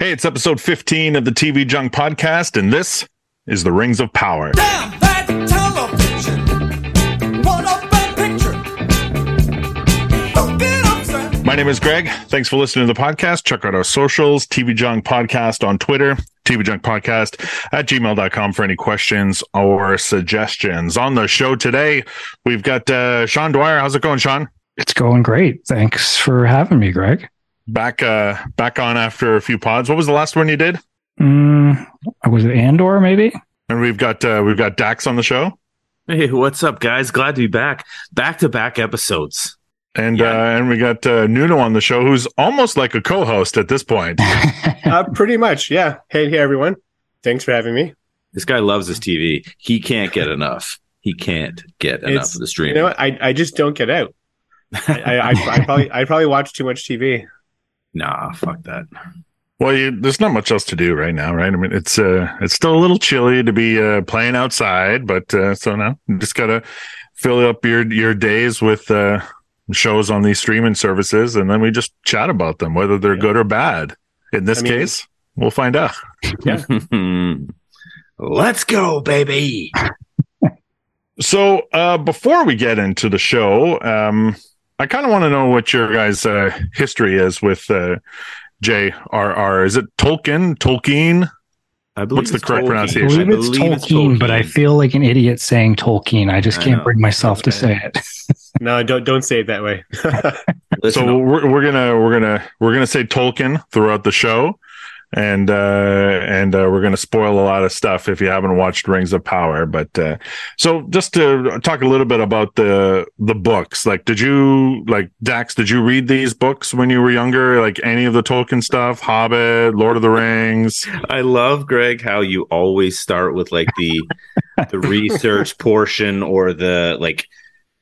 Hey, it's episode 15 of the TV Junk podcast, and this is the Rings of Power. Damn that television! What a bad picture! Don't get upset. My name is Greg. Thanks for listening to the podcast. Check out our socials, TV Junk Podcast on Twitter, TV Junk Podcast at gmail.com for any questions or suggestions. On the show today, we've got uh, Sean Dwyer. How's it going, Sean? It's going great. Thanks for having me, Greg. Back uh back on after a few pods. What was the last one you did? Mm, was it Andor, maybe? And we've got uh we've got Dax on the show. Hey, what's up, guys? Glad to be back. Back to back episodes. And Yeah. uh and we got uh Nuno on the show who's almost like a co-host at this point. Uh, pretty much, yeah. Hey, hey, everyone. Thanks for having me. This guy loves his TV. He can't get enough. He can't get enough It's- of the stream. You know what? I, I just don't get out. I, I, I, I probably I probably watch too much TV. Nah, fuck that. Well, you, there's not much else to do right now, right? I mean, it's uh, it's still a little chilly to be uh, playing outside, but uh, so now you just gotta fill up your your days with uh, shows on these streaming services, and then we just chat about them, whether they're Yeah. good or bad. In this I mean- case, we'll find out. Yeah. Let's go, baby. So, uh, before we get into the show, um, I kind of want to know what your guys' uh, history is with uh, J.R.R. Is it Tolkien? Tolkien? I believe What's the correct Tolkien. I pronunciation? believe it's believe Tolkien, but I feel like an idiot saying Tolkien. I just I can't know. bring myself to say it. No, don't don't say it that way. So we're, we're gonna we're gonna we're gonna say Tolkien throughout the show, and uh, and uh, we're gonna spoil a lot of stuff if you haven't watched Rings of Power. But uh, so just to talk a little bit about the the books, like did you like Dax? Did you read these books when you were younger? Like any of the Tolkien stuff, Hobbit, Lord of the Rings? I love Greg how you always start with like the the research portion or the like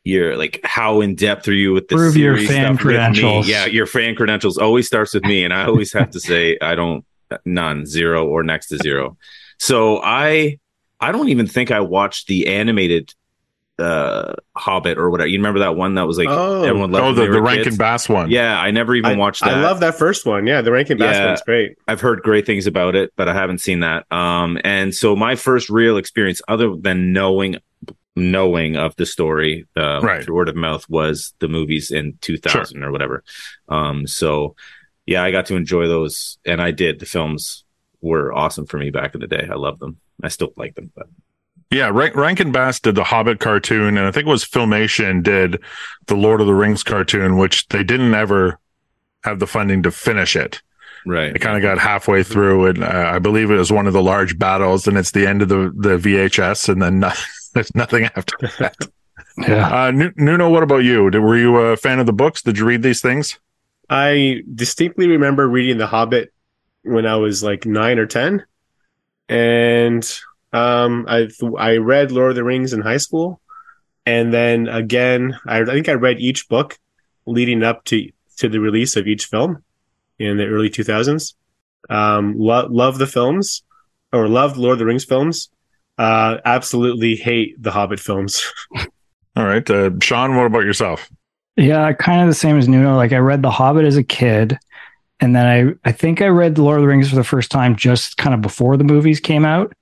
your like how in depth are you with the Prove your series fan stuff with me? credentials. Yeah, your fan credentials always starts with me, and I always have to say I don't none zero or next to zero. So I I don't even think I watched the animated uh Hobbit or whatever. You remember that one that was like Oh. everyone loved Oh, the they the Rankin? Bass one. Yeah, I never even I, watched that. I love that first one. Yeah, the Rankin Bass Yeah. one's great. I've heard great things about it, but I haven't seen that. Um, and so my first real experience, other than knowing knowing of the story uh, Right. through word of mouth, was the movies in 2000 or whatever. Um, so yeah, I got to enjoy those, and I did. The films were awesome for me back in the day. I love them. I still like them, but Yeah, Rank, Rankin Bass did the Hobbit cartoon, and I think it was Filmation did the Lord of the Rings cartoon, which they didn't ever have the funding to finish it. right. It kind of got halfway through, and uh, I believe it was one of the large battles, and it's the end of the the VHS, and then no, there's nothing after that. Yeah. Uh, Nu- Nuno, what about you? Did, were you a fan of the books? Did you read these things? I distinctly remember reading The Hobbit when I was like nine or ten, and um, I I read Lord of the Rings in high school, and then again, I, I think I read each book leading up to to the release of each film in the early two thousands. Um, lo- love the films, or loved Lord of the Rings films. Uh, absolutely hate the Hobbit films. All right, uh, Sean, what about yourself? Yeah, kind of the same as Nuno. Like I read The Hobbit as a kid, and then I I think I read The Lord of the Rings for the first time just kind of before the movies came out.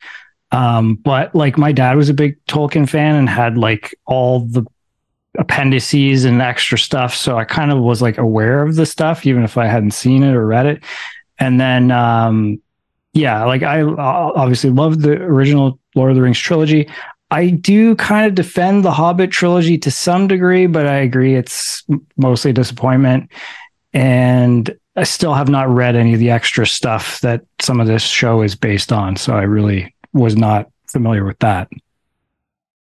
Um, but like my dad was a big Tolkien fan and had like all the appendices and extra stuff, so I kind of was like aware of the stuff even if I hadn't seen it or read it. And then um yeah, like I obviously loved the original Lord of the Rings trilogy. I do kind of defend the Hobbit trilogy to some degree, but I agree it's mostly disappointment. And I still have not read any of the extra stuff that some of this show is based on. So I really was not familiar with that.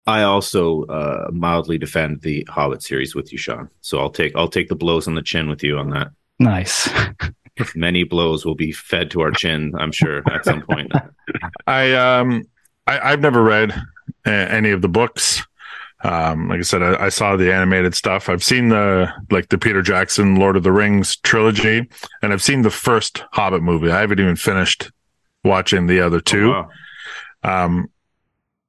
I also uh, mildly defend the Hobbit series with you, Sean. So I'll take I'll take the blows on the chin with you on that. Nice. Many blows will be fed to our chin, I'm sure, at some point. I um I, I've never read any of the books. Um, like I said, I, I saw the animated stuff. I've seen the like the Peter Jackson Lord of the Rings trilogy, and I've seen the first Hobbit movie. I haven't even finished watching the other two. Oh, wow. Um,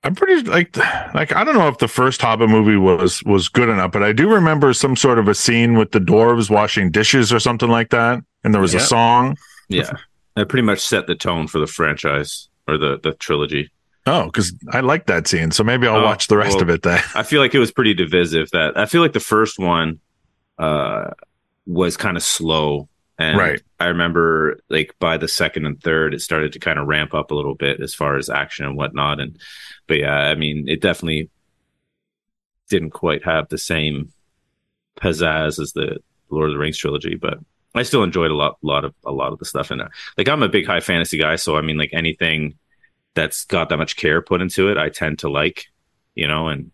I'm pretty like like I don't know if the first Hobbit movie was was good enough, but I do remember some sort of a scene with the dwarves washing dishes or something like that, and there was a song. Yeah. That pretty much set the tone for the franchise or the the trilogy. Oh, because I like that scene, so maybe I'll Oh, watch the rest well, of it then. I feel like it was pretty divisive. That I feel like the first one uh, was kind of slow, and Right. I remember like by the second and third, it started to kind of ramp up a little bit as far as action and whatnot. And but yeah, I mean, it definitely didn't quite have the same pizzazz as the Lord of the Rings trilogy, but I still enjoyed a lot, lot of a lot of the stuff in there. Like I'm a big high fantasy guy, so I mean, like anything that's got that much care put into it, I tend to like, you know, and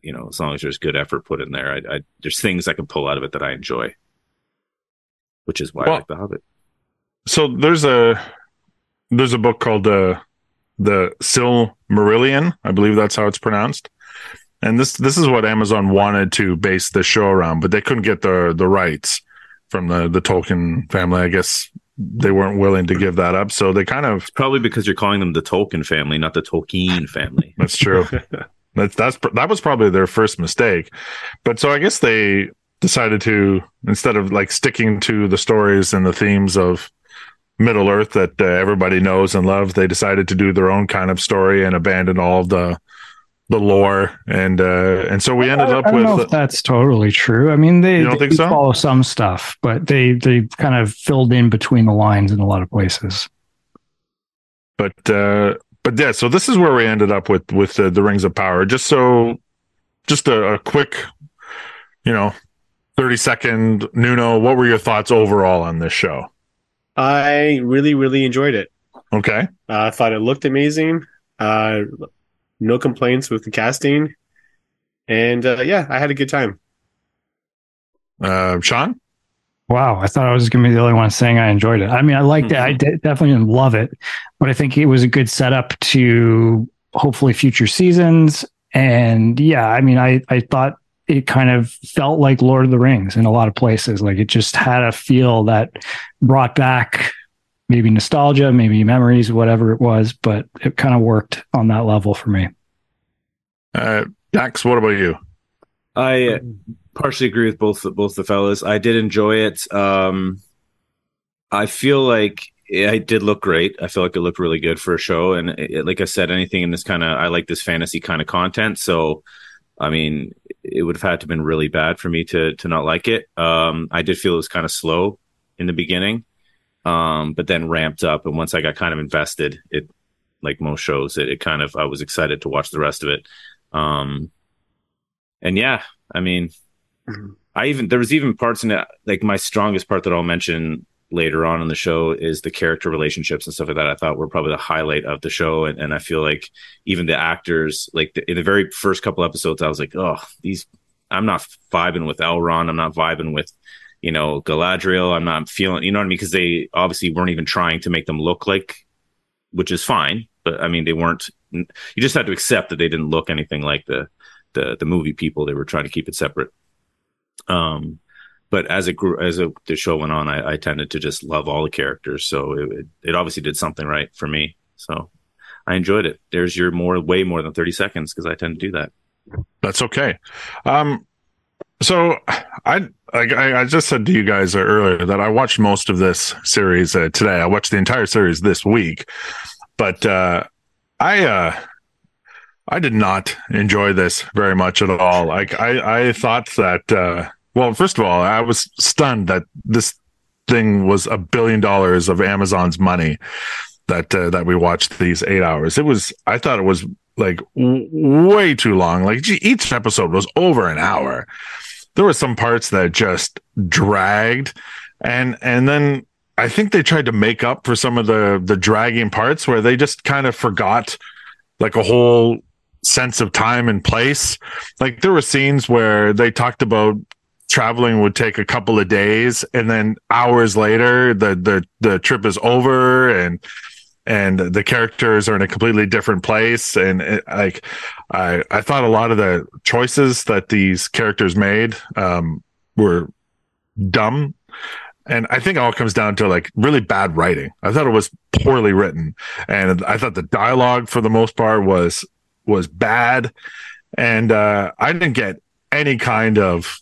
you know, as long as there's good effort put in there, I, I there's things I can pull out of it that I enjoy, which is why I like The Hobbit. So there's a there's a book called uh, the Silmarillion, I believe that's how it's pronounced. And this this is what Amazon wanted to base the show around, but they couldn't get the the rights from the the Tolkien family. I guess they weren't willing to give that up, so they kind of It's probably because you're calling them the Tolkien family, not the Tolkien family. That's true. that's that's that was probably their first mistake. But so I guess they decided to instead of like sticking to the stories and the themes of Middle Earth that uh, everybody knows and loves, they decided to do their own kind of story and abandon all of the the lore and uh and so we ended I, up I don't know with if that's totally true. I mean, they, You don't they think so? follow some stuff, but they they kind of filled in between the lines in a lot of places. but uh but yeah so this is where we ended up with with the, the rings of power just so just a, a quick you know 30 second nuno what were your thoughts overall on this show I really, really enjoyed it. okay Uh, I thought it looked amazing. Uh, no complaints with the casting, and uh, yeah, I had a good time. uh sean Wow, I thought I was going to be the only one saying I enjoyed it. I mean, I liked it. I de- definitely didn't love it, but I think it was a good setup to hopefully future seasons. And yeah, I mean, I I thought it kind of felt like Lord of the Rings in a lot of places. Like it just had a feel that brought back maybe nostalgia, maybe memories, whatever it was. But it kind of worked on that level for me. uh dax what about you I uh, partially agree with both both the fellas. I did enjoy it. Um, I feel like it did look great. I feel like it looked really good for a show. And it, like I said, anything in this kind of I like this fantasy kind of content. So, I mean, it would have had to have been really bad for me to to not like it. Um, I did feel it was kind of slow in the beginning, um, but then ramped up. And once I got kind of invested, it like most shows, it, it kind of I was excited to watch the rest of it. Um, and yeah, I mean, Mhm. I even there was even parts in it like my strongest part that I'll mention later on in the show is the character relationships and stuff like that. I thought were probably the highlight of the show, and, and I feel like even the actors, like the, in the very first couple episodes, I was like, oh, these I'm not vibing with Elrond, I'm not vibing with you know Galadriel, I'm not feeling, you know what I mean? Because they obviously weren't even trying to make them look like, which is fine, but I mean they weren't. You just had to accept that they didn't look anything like the the the movie people. They were trying to keep it separate. Um, but as it grew, as it, the show went on, I, I tended to just love all the characters. So it, it, obviously did something right for me. So I enjoyed it. There's your more, way more than 30 seconds because I tend to do that. that's okay um so i I just said to you guys earlier that i watched most of this series uh, today i watched the entire series this week but uh i uh i did not enjoy this very much at all like i i thought that uh well first of all i was stunned that this thing was a billion dollars of amazon's money that uh, that we watched these eight hours it was i thought it was like w- way too long. Like each episode was over an hour. There were some parts that just dragged, and and then I think they tried to make up for some of the the dragging parts where they just kind of forgot like a whole sense of time and place. Like there were scenes where they talked about traveling would take a couple of days and then hours later the the the trip is over and and the characters are in a completely different place. And it, like i i thought a lot of the choices that these characters made um were dumb. And i think it all comes down to like really bad writing. I thought it was poorly written. And i thought the dialogue for the most part was was bad. And uh i didn't get any kind of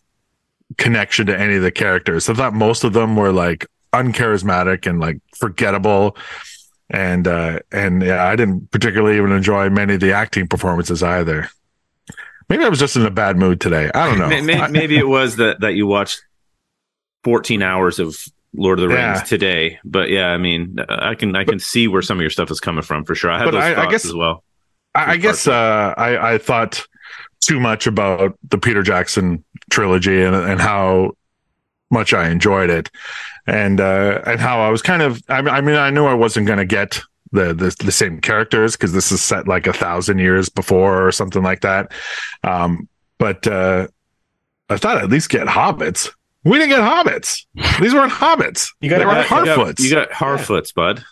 connection to any of the characters. I thought most of them were like uncharismatic and like forgettable. And uh, and yeah, I didn't particularly even enjoy many of the acting performances either. Maybe I was just in a bad mood today. I don't know. May- may- Maybe it was that that you watched 14 hours of Lord of the Rings Yeah. today, but yeah, I mean, I can I can see where some of your stuff is coming from for sure. I have But those I- I guess- as well. I, I guess uh, I, I thought too much about the Peter Jackson trilogy and, and how much I enjoyed it, and uh, and how I was kind of. I, mean- I mean, I knew I wasn't going to get the, the the same characters because this is set like a thousand years before or something like that. Um, but uh, I thought I'd at least get hobbits. We didn't get hobbits. These weren't hobbits. You got they were you got- Harfoots. You got Harfoots, bud.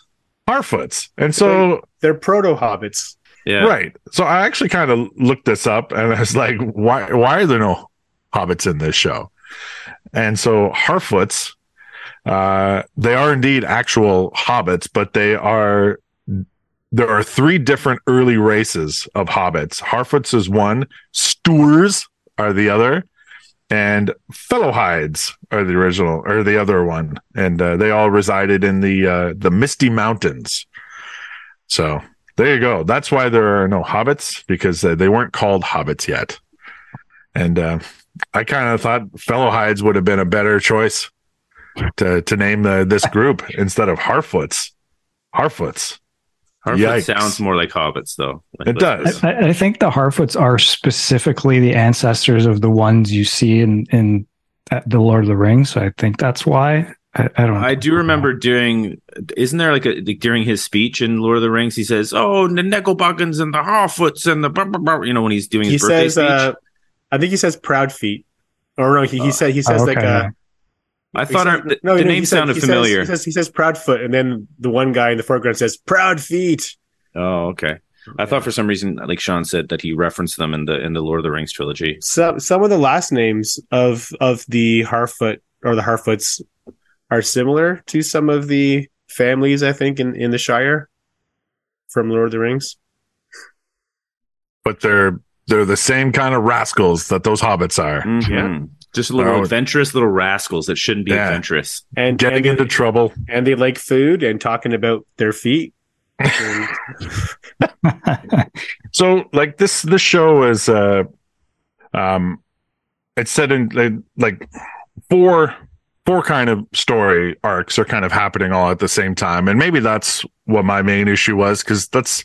Harfoots, and so They're proto hobbits. Yeah. Right. So I actually kind of looked this up and I was like, why why are there no hobbits in this show? And so Harfoots, uh, they are indeed actual hobbits, but they are there are three different early races of hobbits. Harfoots is one, Stoors are the other, and Fallohides are the original or the other one. And uh, they all resided in the uh, the Misty Mountains. So there you go. That's why there are no hobbits because uh, they weren't called hobbits yet. And uh, I kind of thought Fellow Hides would have been a better choice to to name the this group instead of Harfoots. Harfoots. Harfoot Yikes. sounds more like hobbits, though. Like, It does. I, I think the Harfoots are specifically the ancestors of the ones you see in in the Lord of the Rings. So I think that's why. I, I don't. I do remember during, isn't there like a like during his speech in Lord of the Rings, he says, "Oh, the Negelbuggins and the Harfoots and the blah, blah, blah," you know when he's doing his He birthday says, speech. uh, I think he says proud feet. Or no, he, he said he says Oh, like okay. uh, I thought says- our, the, no, the no, name said- sounded he says- familiar. he says he says proud foot, and then the one guy in the foreground says proud feet. oh, okay. I thought for some reason, like Sean said, that he referenced them in the in the Lord of the Rings trilogy. Some some of the last names of of the Harfoot or the Harfoots are similar to some of the families I think in in the Shire from Lord of the Rings. But they're they're the same kind of rascals that those hobbits are. Mhm. Just little Oh. adventurous little rascals that shouldn't be Yeah. adventurous. And Getting and, into trouble. and they like food and talking about their feet. So like this this show is uh um it's set in like, like four four kind of story arcs are kind of happening all at the same time and maybe that's what my main issue was because that's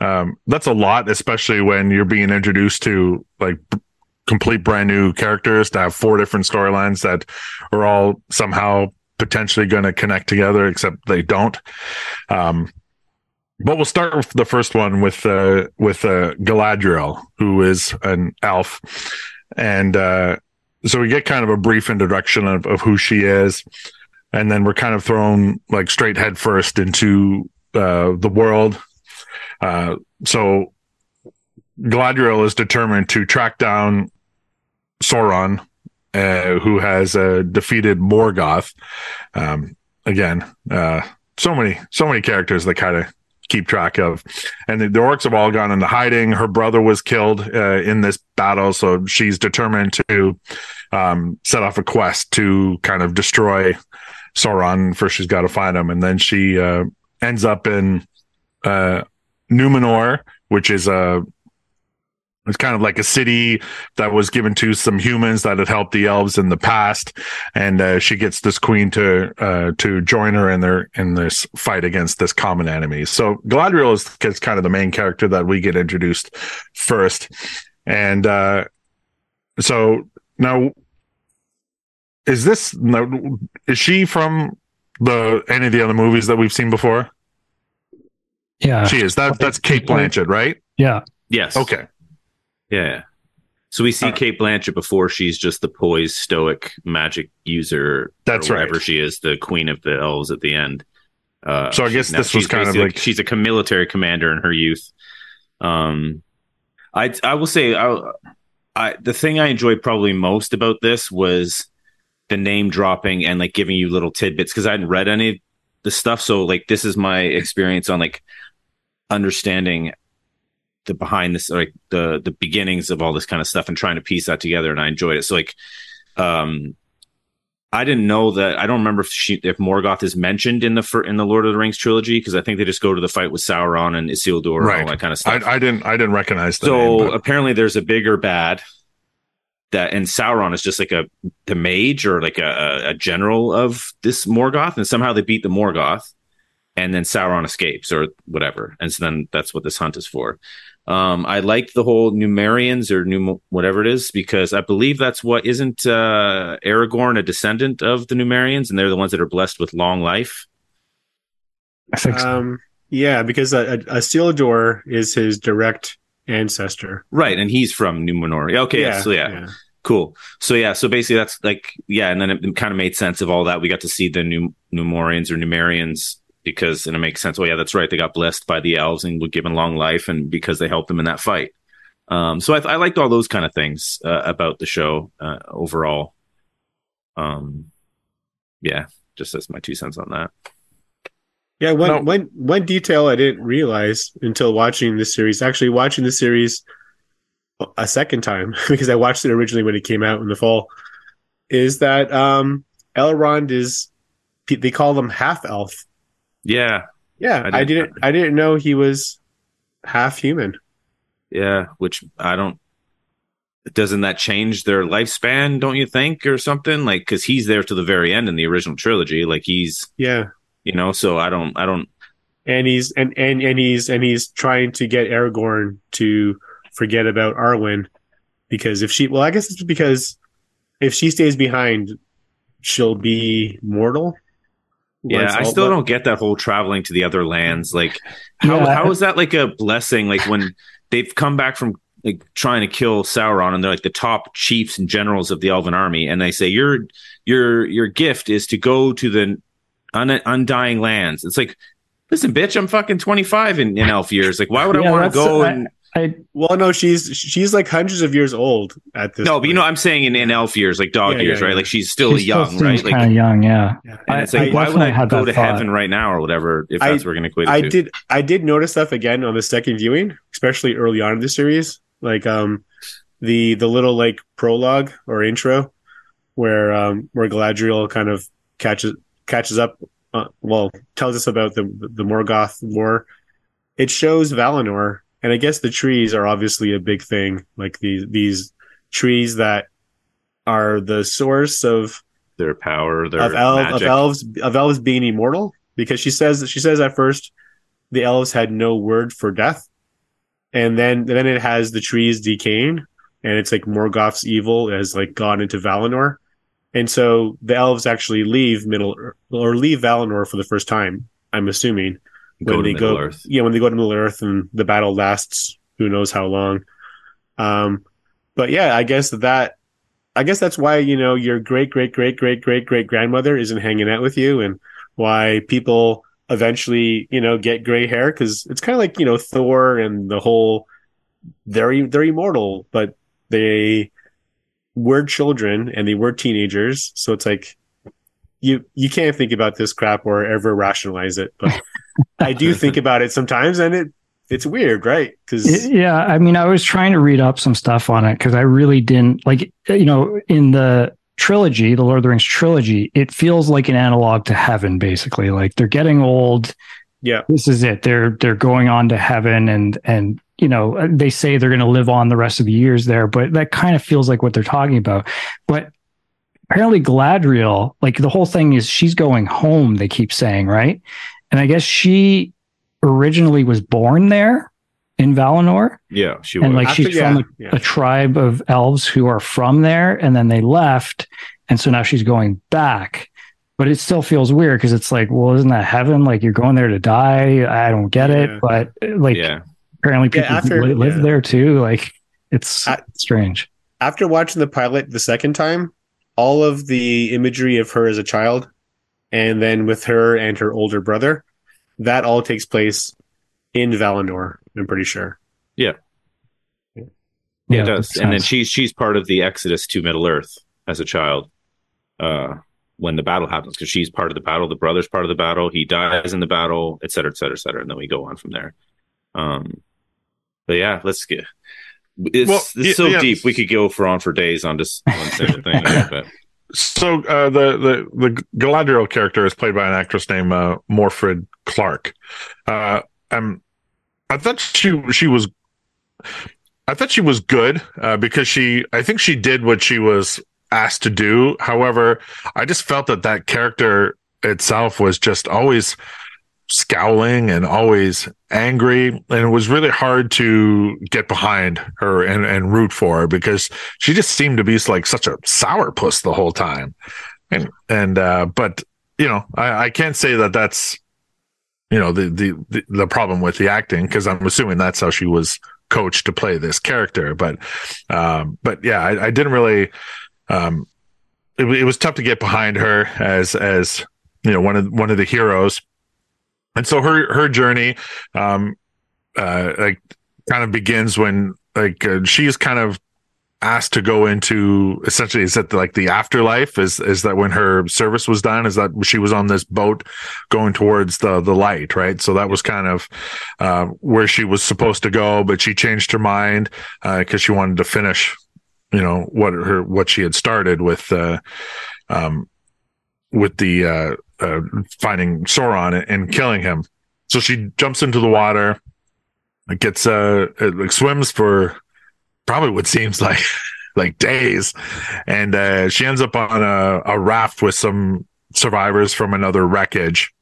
um that's a lot especially when you're being introduced to like b- complete brand new characters to have four different storylines that are all somehow potentially going to connect together except they don't um but we'll start with the first one with uh with uh Galadriel, who is an elf. And uh so we get kind of a brief introduction of, of who she is. And then we're kind of thrown like straight head first into uh the world. Uh so Galadriel is determined to track down Sauron, uh, who has uh, defeated Morgoth. Um, again, uh, so many, so many characters that kind of keep track of. And the, the orcs have all gone into hiding. Her brother was killed uh, in this battle, so she's determined to um, set off a quest to kind of destroy Sauron. First, she's got to find him, and then she uh, ends up in uh, Numenor, which is a it's kind of like a city that was given to some humans that had helped the elves in the past, and uh, she gets this queen to uh, to join her in their in this fight against this common enemy. So Galadriel is, is kind of the main character that we get introduced first, and uh, so now is this is she from the any of the other movies that we've seen before? Yeah, She is. That that's Cate Blanchett, right? yeah. Yes. Okay. Yeah. So we see Uh, Cate Blanchett before she's just the poised, stoic magic user. That's or right. whatever she is, the queen of the elves at the end. Uh, So I guess now- this was kind of like- she's a military commander in her youth. Um, I I will say I, I the thing I enjoyed probably most about this was the name dropping and like giving you little tidbits because I hadn't read any of the stuff. So like this is my experience on like understanding the behind this like the the beginnings of all this kind of stuff and trying to piece that together and I enjoyed it. So like um I didn't know that. I don't remember if she if Morgoth is mentioned in the fir- in the Lord of the Rings trilogy because I think they just go to the fight with Sauron and Isildur and all that kind of stuff. I didn't I didn't recognize the so name, apparently, there's a bigger bad that, and Sauron is just like a the mage or like a, a general of this Morgoth, and somehow they beat the Morgoth, and then Sauron escapes or whatever, and so then that's what this hunt is for. Um, I like the whole Numerians or Num whatever it is because I believe that's what isn't uh, Aragorn a descendant of the Numerians, and they're the ones that are blessed with long life. I think so. Um, yeah, because a, a, a Isildur is his direct ancestor. Right, and he's from Numenor. Yeah, Okay, so yeah, cool. So yeah, so basically that's like yeah, and then it, kind of made sense of all that. We got to see the Num- Numorians or Numerians because and it makes sense. Oh yeah, that's right. They got blessed by the elves and were given long life, and because they helped them in that fight. Um, so I, I liked all those kind of things uh, about the show uh, overall. Um, yeah, just as my two cents on that. Yeah, one, No. one, one detail I didn't realize until watching this series, actually watching the series a second time, because I watched it originally when it came out in the fall, is that um, Elrond is, they call him half elf. Yeah, Yeah, I I didn't- didn't, I didn't know he was half human. yeah, which I don't. Doesn't that change their lifespan? Don't you think, or something like? Because he's there to the very end in the original trilogy. Like he's, Yeah. you know. So I don't, I don't. and he's and, and and he's and he's trying to get Aragorn to forget about Arwen because if she well I guess it's because if she stays behind she'll be mortal. Yeah, I all- still don't get that whole traveling to the other lands. Like, how Yeah. how is that like a blessing? Like when they've come back from like trying to kill Sauron, and they're like the top chiefs and generals of the Elven army, and they say your your your gift is to go to the un- undying lands. It's like, listen, bitch, I'm fucking 25 in, in elf years. Like, why would I Yeah, want to that's- go I- and I, Well, no, she's she's like hundreds of years old at this. no? But you know. I'm saying in, in elf years, like dog Yeah, years, yeah, right? yeah. Like she's still she young, seems right? Like, kind of young, yeah. Yeah. and I- it's like, I why would I go to thought. heaven right now or whatever if I- that's what we're going to equate I to? did I did notice stuff again on the second viewing, especially early on in the series, like um the the little like prologue or intro where um where Galadriel kind of catches catches up uh, well tells us about the the Morgoth war. It shows Valinor and I guess the trees are obviously a big thing, like these these trees that are the source of their power, their of, elf, of elves of elves being immortal. Because she says she says at first the elves had no word for death. And then then it has the trees decaying and it's like Morgoth's evil has like gone into Valinor. And so the elves actually leave middle or leave Valinor for the first time I'm assuming go to they Middle go Earth. yeah when they go to Middle Earth and the battle lasts who knows how long um but yeah I guess that I guess that's why you know your great great great great great great grandmother isn't hanging out with you, and why people eventually you know get gray hair because it's kind of like you know Thor and the whole they're they're immortal, but they were children and they were teenagers, so it's like you you can't think about this crap or ever rationalize it, but I do think about it sometimes, and it it's weird, right? Because Yeah, I mean, I was trying to read up some stuff on it because I really didn't like, you know, in the trilogy, the Lord of the Rings trilogy, it feels like an analog to heaven, basically. Like they're getting old. Yeah. this is it. They're they're going on to heaven, and and you know they say they're going to live on the rest of the years there, but that kind of feels like what they're talking about. But apparently, Galadriel, like the whole thing is she's going home. They keep saying, right? And I guess she originally was born there in Valinor, Yeah, she was. and like After- she's yeah, from a, yeah. a tribe of elves who are from there, and then they left, and so now she's going back. But it still feels weird because it's like, well, isn't that heaven? Like you're going there to die. I don't get Yeah. it, but like yeah, apparently Yeah, people after- live yeah. there too. Like it's I- strange. after watching the pilot the second time, all of the imagery of her as a child, and then with her and her older brother, that all takes place in Valinor. I'm pretty sure. yeah, yeah it does. And then she's she's part of the exodus to Middle Earth as a child. Uh, when the battle happens, because she's part of the battle, the brother's part of the battle. He dies in the battle, et cetera, et cetera, et cetera, and then we go on from there. Um, but yeah, let's get. It's, Well, it's so yeah. deep. We could go for on for days on just one single thing. But so uh, the the the Galadriel character is played by an actress named uh, Morfydd Clark. Uh, um, I thought she she was, I thought she was good uh, because she I think she did what she was asked to do. However, I just felt that that character itself was just always scowling and always angry. And it was really hard to get behind her and, and root for her because she just seemed to be like such a sourpuss the whole time. And and uh but you know i i can't say that that's you know the the the, problem with the acting because i'm assuming that's how she was coached to play this character. But um but yeah i, I didn't really um it, it was tough to get behind her as as you know one of one of the heroes and so her her journey um uh like kind of begins when like uh, she's kind of asked to go into essentially is that like the afterlife? Is is that when her service was done? Is that she was on this boat going towards the the light right? So that was kind of uh where she was supposed to go but she changed her mind uh because she wanted to finish you know what her what she had started with uh um with the uh uh, finding Sauron and killing him. So she jumps into the water, it gets uh, it, like swims for probably what seems like like days, and uh, she ends up on a, a raft with some survivors from another wreckage,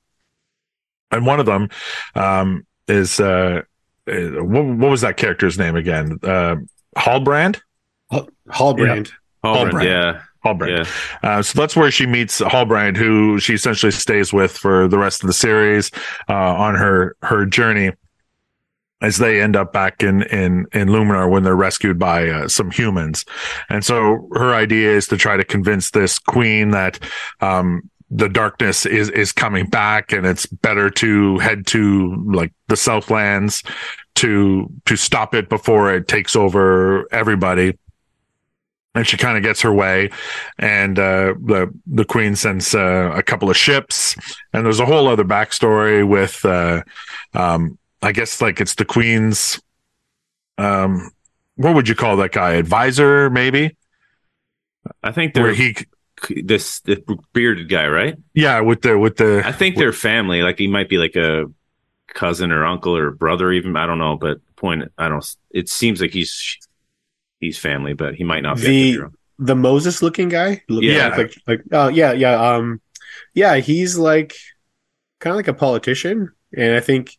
and one of them um, is uh, uh, what, what was that character's name again? Uh, Halbrand. Hallbrand. Halbrand, Halbrand. yeah. Halbrand. Yeah. Uh, so that's where she meets Halbrand, who she essentially stays with for the rest of the series uh, on her her journey. As they end up back in in in Luminar when they're rescued by uh, some humans, and so her idea is to try to convince this queen that um, the darkness is is coming back, and it's better to head to like the Southlands to to stop it before it takes over everybody and she kind of gets her way and uh, the the queen sends uh, a couple of ships and there's a whole other backstory with uh, um, i guess like it's the queen's um, what would you call that guy advisor maybe I think where he this the bearded guy, right? yeah with the with the I think they're family. Like he might be like a cousin or uncle or brother, even. I don't know. But the point, I don't. It seems like he's he's family, but he might not be. The- the Moses looking guy. Looking Yeah. like like, like oh yeah yeah um yeah he's like kind of like a politician and I think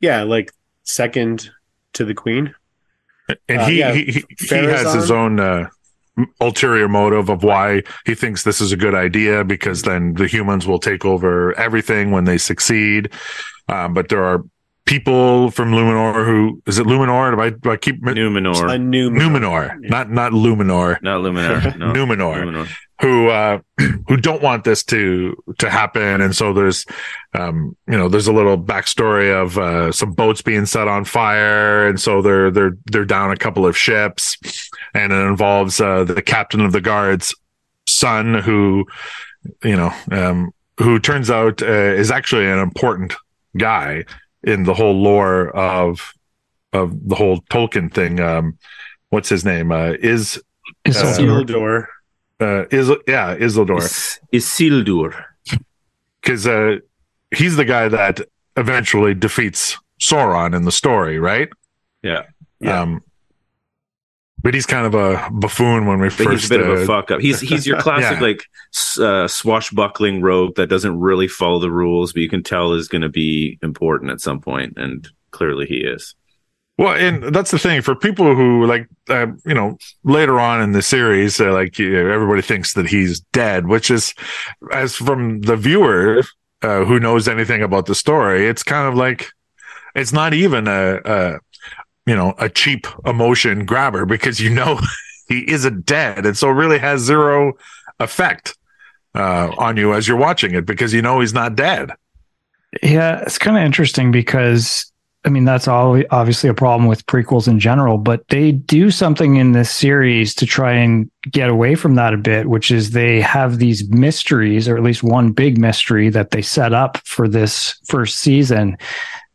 yeah like second to the queen. and uh, he, yeah, he he he has his own uh, ulterior motive of why he thinks this is a good idea because then the humans will take over everything when they succeed. Um, but there are people from Luminor who is it Luminor? Do I, do I keep Numenor, A new Numenor, not not Luminor, not Luminor. No. Numenor, Numenor. who uh, who don't want this to to happen, and so there's um, you know there's a little backstory of uh, some boats being set on fire, and so they're they're they're down a couple of ships, and it involves uh, the captain of the guard's son, who you know um, who turns out uh, is actually an important guy in the whole lore of of the whole Tolkien thing. Um, what's his name? Uh, is Uh, Isildur. uh, is yeah Isildur Is Isildur. because uh, he's the guy that eventually defeats Sauron in the story, right? Yeah. Yeah. Um, but he's kind of a buffoon when we But first. he's a bit of uh, a fuck up. He's he's your classic Yeah. like uh, swashbuckling rogue that doesn't really follow the rules, but you can tell is going to be important at some point, and clearly he is. Well, and that's the thing for people who like, uh, you know, later on in the series, uh, like everybody thinks that he's dead, which is, as from the viewer uh, who knows anything about the story, it's kind of like, it's not even a, a you know, a cheap emotion grabber because you know he isn't dead, and so really has zero effect uh, on you as you're watching it because you know he's not dead. Yeah, it's kind of interesting because I mean that's obviously a problem with prequels in general, but they do something in this series to try and get away from that a bit, which is they have these mysteries, or at least one big mystery that they set up for this first season.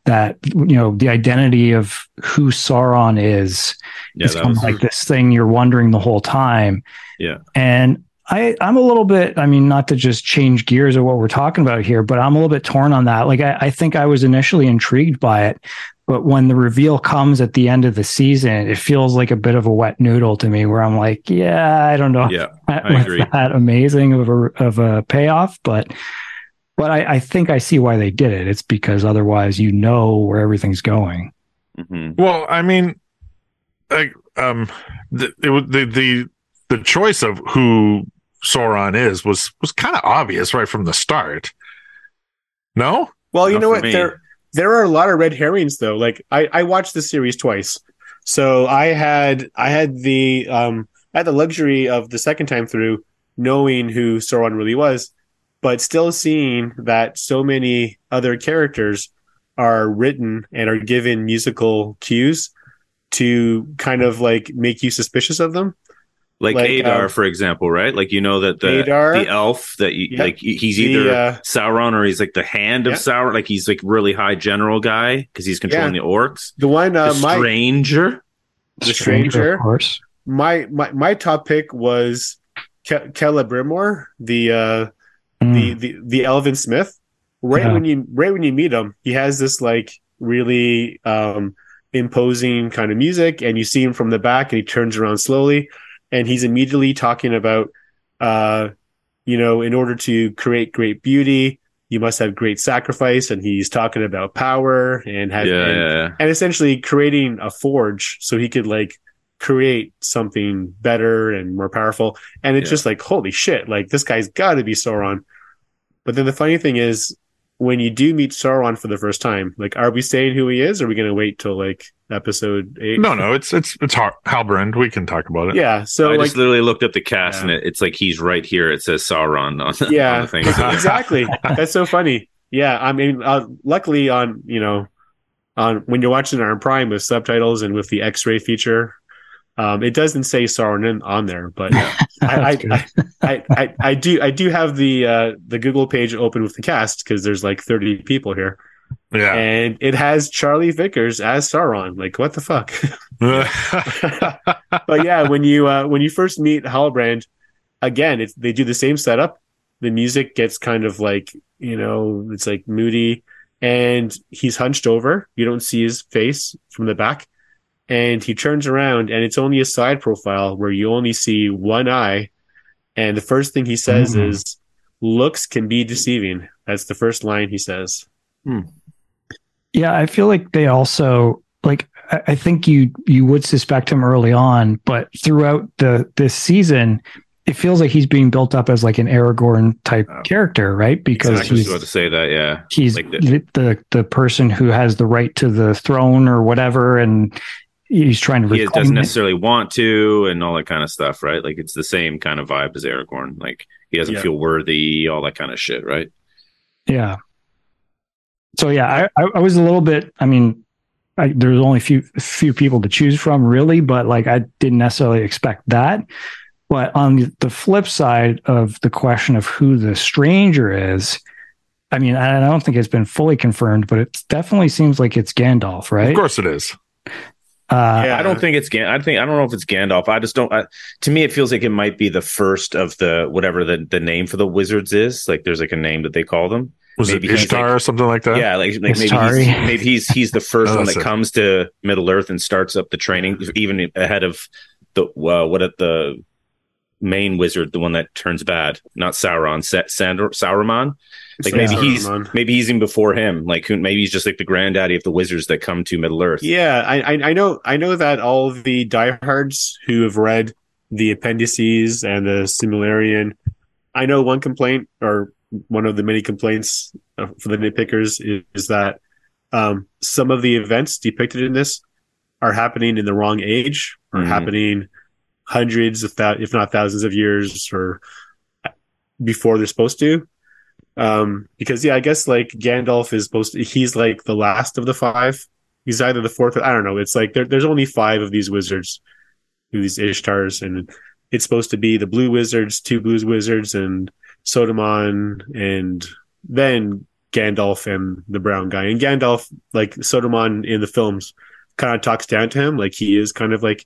That you know the identity of who Sauron is Yeah, that kind of like this thing you're wondering the whole time. Yeah. And I, I'm a little bit, I mean, not to just change gears of what we're talking about here, but I'm a little bit torn on that. Like, I, I think I was initially intrigued by it, but when the reveal comes at the end of the season, it feels like a bit of a wet noodle to me where I'm like, yeah, I don't know. Yeah, that I agree. That amazing of a, of a payoff, but, but I, I think I see why they did it. It's because otherwise you know where everything's going. hmm Well, I mean, like, um, the, it, was- the the the choice of who Sauron is was was kind of obvious right from the start. No, Well, you Not know what? me. There there are a lot of red herrings though. Like I, I watched the series twice. So I had I had the um I had the luxury of the second time through knowing who Sauron really was, but still seeing that so many other characters are written and are given musical cues to kind of like make you suspicious of them. Like, Like, Adar, um, for example, right? Like you know that the Adar. the elf that you Yep. like he's The, either uh, Sauron or he's like the hand of Yeah. Sauron. Like he's like really high general guy because he's controlling the orcs. The one uh, the my stranger. The Stranger? of course. my my my top pick was Ke- Celebrimbor, the uh Mm. the the the Elven Smith. Right Yeah. when you right when you meet him, he has this like really um imposing kind of music, and you see him from the back, and he turns around slowly, and he's immediately talking about uh you know in order to create great beauty, you must have great sacrifice, and he's talking about power and Yeah, have yeah, and, yeah. and essentially creating a forge so he could like create something better and more powerful. And it's Yeah. just like, holy shit, like this guy's got to be Sauron. But then the funny thing is, when you do meet Sauron for the first time, like, are we saying who he is? Or are we going to wait till like episode eight? no, no. It's it's it's Har- Halbrand. We can talk about it. Yeah. So I like, just literally looked up the cast Yeah. and it, it's like he's right here. It says Sauron on the, yeah, on the thing. exactly. That's so funny. Yeah. I mean, uh, luckily on, you know, on when you're watching it on Prime with subtitles and with the X-ray feature, um, it doesn't say Sauron on there, but I, I, I, I, I do I do have the uh, the Google page open with the cast because there's like 30 people here, Yeah. and it has Charlie Vickers as Sauron. Like what the fuck? but yeah, when you uh, when you first meet Halbrand, again, it's they do the same setup. The music gets kind of like you know it's like moody, and he's hunched over. You don't see his face from the back, and he turns around, and it's only a side profile where you only see one eye. And the first thing he says Mhm. is, "Looks can be deceiving." That's the first line he says. Yeah, I feel like they also like I I think you you would suspect him early on, but throughout the this season, it feels like he's being built up as like an Aragorn type Oh. character, right? Because I was he's about to say that. Yeah. he's like the- the, the the person who has the right to the throne or whatever, and he's trying to He doesn't it. necessarily want to and all that kind of stuff, right? Like it's the same kind of vibe as Aragorn. Like he doesn't Yeah. feel worthy, all that kind of shit, right? Yeah. So yeah, I, I, I was a little bit. I mean, I, there's only few few people to choose from, really, but like I didn't necessarily expect that. But on the flip side of the question of who the stranger is, I mean, I don't think it's been fully confirmed, but it definitely seems like it's Gandalf, right? Of course it is. Uh, Yeah. I don't think it's Gan. I think I don't know if it's Gandalf. I just don't. I, to me, it feels like it might be the first of the whatever the the name for the wizards is. Like there's like a name that they call them. Was Maybe it he's Ishtar like- or something like that? Yeah, like, like maybe he's, maybe he's he's the first Oh, one that it. comes to Middle Earth and starts up the training, even ahead of the uh, what at the main wizard, the one that turns bad, not Sauron, Sa- Sandor, Sauron. Like So maybe he's Saruman. maybe he's even before him. Like maybe he's just like the granddaddy of the wizards that come to Middle Earth. Yeah, I, I I know I know that all of the diehards who have read the appendices and the Similarian, I know one complaint or one of the many complaints uh, for the nitpickers is, is that um, some of the events depicted in this are happening in the wrong age, or Mhm. happening hundreds of thou- if not thousands of years or before they're supposed to. Um, because yeah, I guess like Gandalf is supposed to, he's like the last of the five. He's either the fourth. I don't know. It's like there, there's only five of these wizards, these Ishtars, and it's supposed to be the blue wizards, two blues wizards, and Sodomon, and then Gandalf and the brown guy. And Gandalf, like Sodomon in the films, kind of talks down to him, like he is kind of like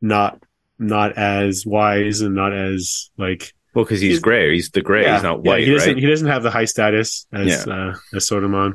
not not as wise and not as like Well, because he's He's- gray. He's the gray. he's not yeah, white, he doesn't. right? He doesn't have the high status as Yeah. uh, as Sotomon.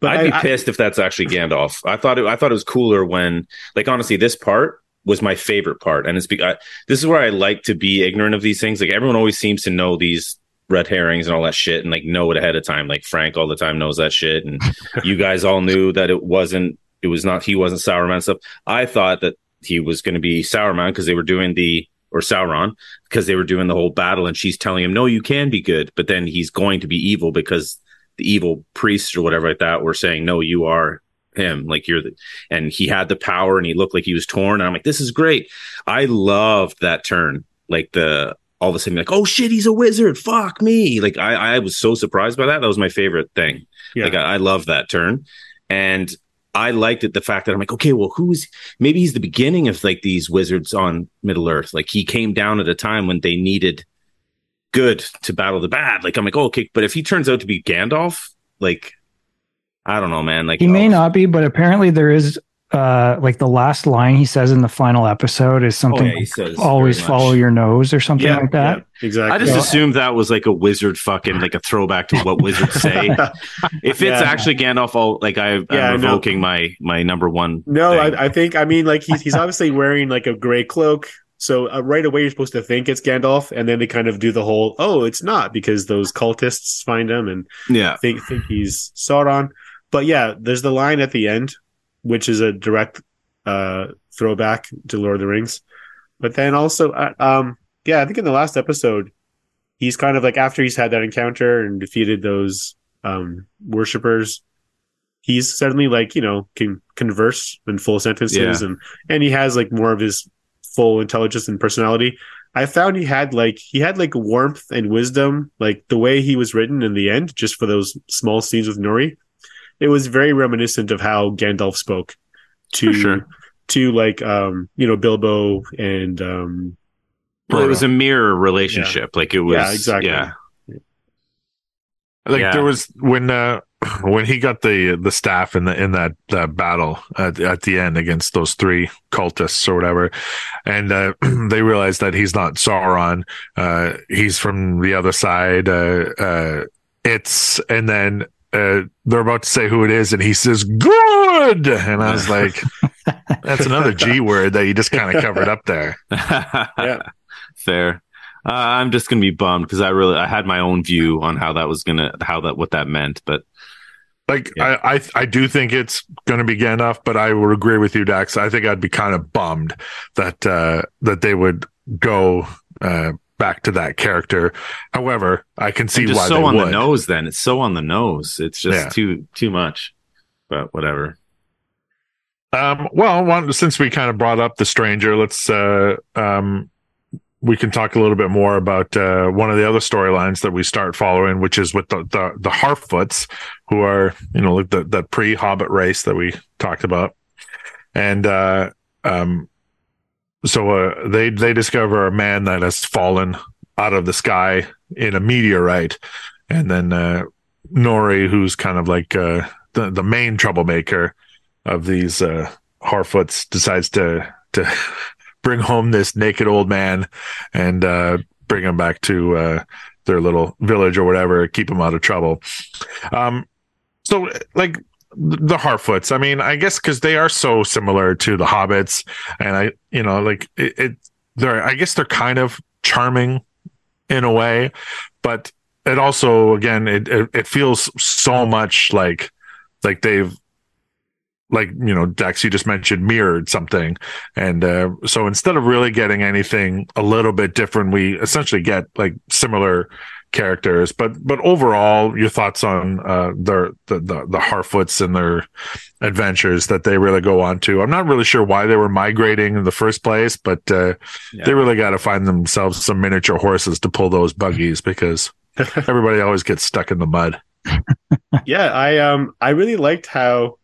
But I'd be I- I- pissed if that's actually Gandalf. I thought it, I thought it was cooler when, like, honestly, this part was my favorite part, and it's because this is where I like to be ignorant of these things. Like everyone always seems to know these red herrings and all that shit, and like know it ahead of time. Like Frank all the time knows that shit, and you guys all knew that it wasn't. It was not. He wasn't Sauron stuff. I thought that he was going to be Sauron because they were doing the or Sauron because they were doing the whole battle, and she's telling him, "No, you can be good," but then he's going to be evil because the evil priests or whatever like that were saying, "No, you are him. Like you're the." And he had the power, and he looked like he was torn. And I'm like, "This is great." I loved that turn, like the all of a sudden, like, "Oh shit, he's a wizard! Fuck me!" Like I, I was so surprised by that. That was my favorite thing. Yeah. Like I, I love that turn, and I liked it the fact that I'm like, okay, well, who's maybe he's the beginning of like these wizards on Middle Earth. Like he came down at a time when they needed good to battle the bad. Like I'm like, oh, okay, but if he turns out to be Gandalf, like I don't know, man. Like He may oh, not be, but apparently there is uh like the last line he says in the final episode is Oh, something yeah, he like, always very follow your nose or something yeah, like that. yeah, exactly. I just So- assumed that was like a wizard fucking like a throwback to what wizards say. if it's Yeah. actually Gandalf, I'll like I, Yeah, I'm no. my my number one. No. I, I think I mean like he's he's obviously wearing like a gray cloak. So uh, right away you're supposed to think it's Gandalf, and then they kind of do the whole oh it's not because those cultists find him and yeah, think think he's Sauron. But yeah, there's the line at the end, which is a direct uh, throwback to Lord of the Rings. But then also, uh, um, yeah, I think in the last episode, he's kind of like after he's had that encounter and defeated those um, worshippers, he's suddenly like you know can converse in full sentences Yeah. and and he has like more of his full intelligence and personality. I found he had like he had like warmth and wisdom, like the way he was written in the end, just for those small scenes with Nori. It was very reminiscent of how Gandalf spoke to sure. to like um you know Bilbo and um well, it was a mirror relationship. Like it was, Yeah, exactly. Yeah, Like Yeah. there was when uh when he got the the staff in the in that that battle at, at the end against those three cultists or whatever, and uh, they realized that he's not Sauron, uh, he's from the other side. Uh, uh, it's and then uh, they're about to say who it is, and he says "good," and I was like, "That's another G word that you just kind of covered up there." Yeah. fair. Uh, I'm just gonna be bummed because I really I had my own view on how that was gonna how that what that meant, but Like Yeah. I, I, I do think it's going to be Gandalf, but I would agree with you, Dax. I think I'd be kind of bummed that uh, that they would go uh, back to that character. However, I can see why so on would. the nose. Then it's so on the nose. It's just Yeah. too too much. But whatever. Um, well, one, since we kind of brought up the stranger, let's uh, um, we can talk a little bit more about uh, one of the other storylines that we start following, which is with the the, the Harfoots, who are you know like the the pre Hobbit race that we talked about, and uh, um, so uh, they they discover a man that has fallen out of the sky in a meteorite, and then uh, Nori, who's kind of like uh, the the main troublemaker of these uh, Harfoots, decides to to bring home this naked old man and uh, bring him back to uh, their little village or whatever, keep him out of trouble. Um, so like the Harfoots, I mean, I guess because they are so similar to the Hobbits, and I, you know, like it, it, they're, I guess they're kind of charming in a way, but it also, again, it it, it feels so much like like they've like you know Dax you just mentioned mirrored something. And uh, so instead of really getting anything a little bit different we essentially get like similar characters. But but overall your thoughts on uh their the the, the harfoots and their adventures that they really go on to. I'm not really sure why they were migrating in the first place but uh Yeah. they really got to find themselves some miniature horses to pull those buggies because everybody always gets stuck in the mud. Yeah, I um I really liked how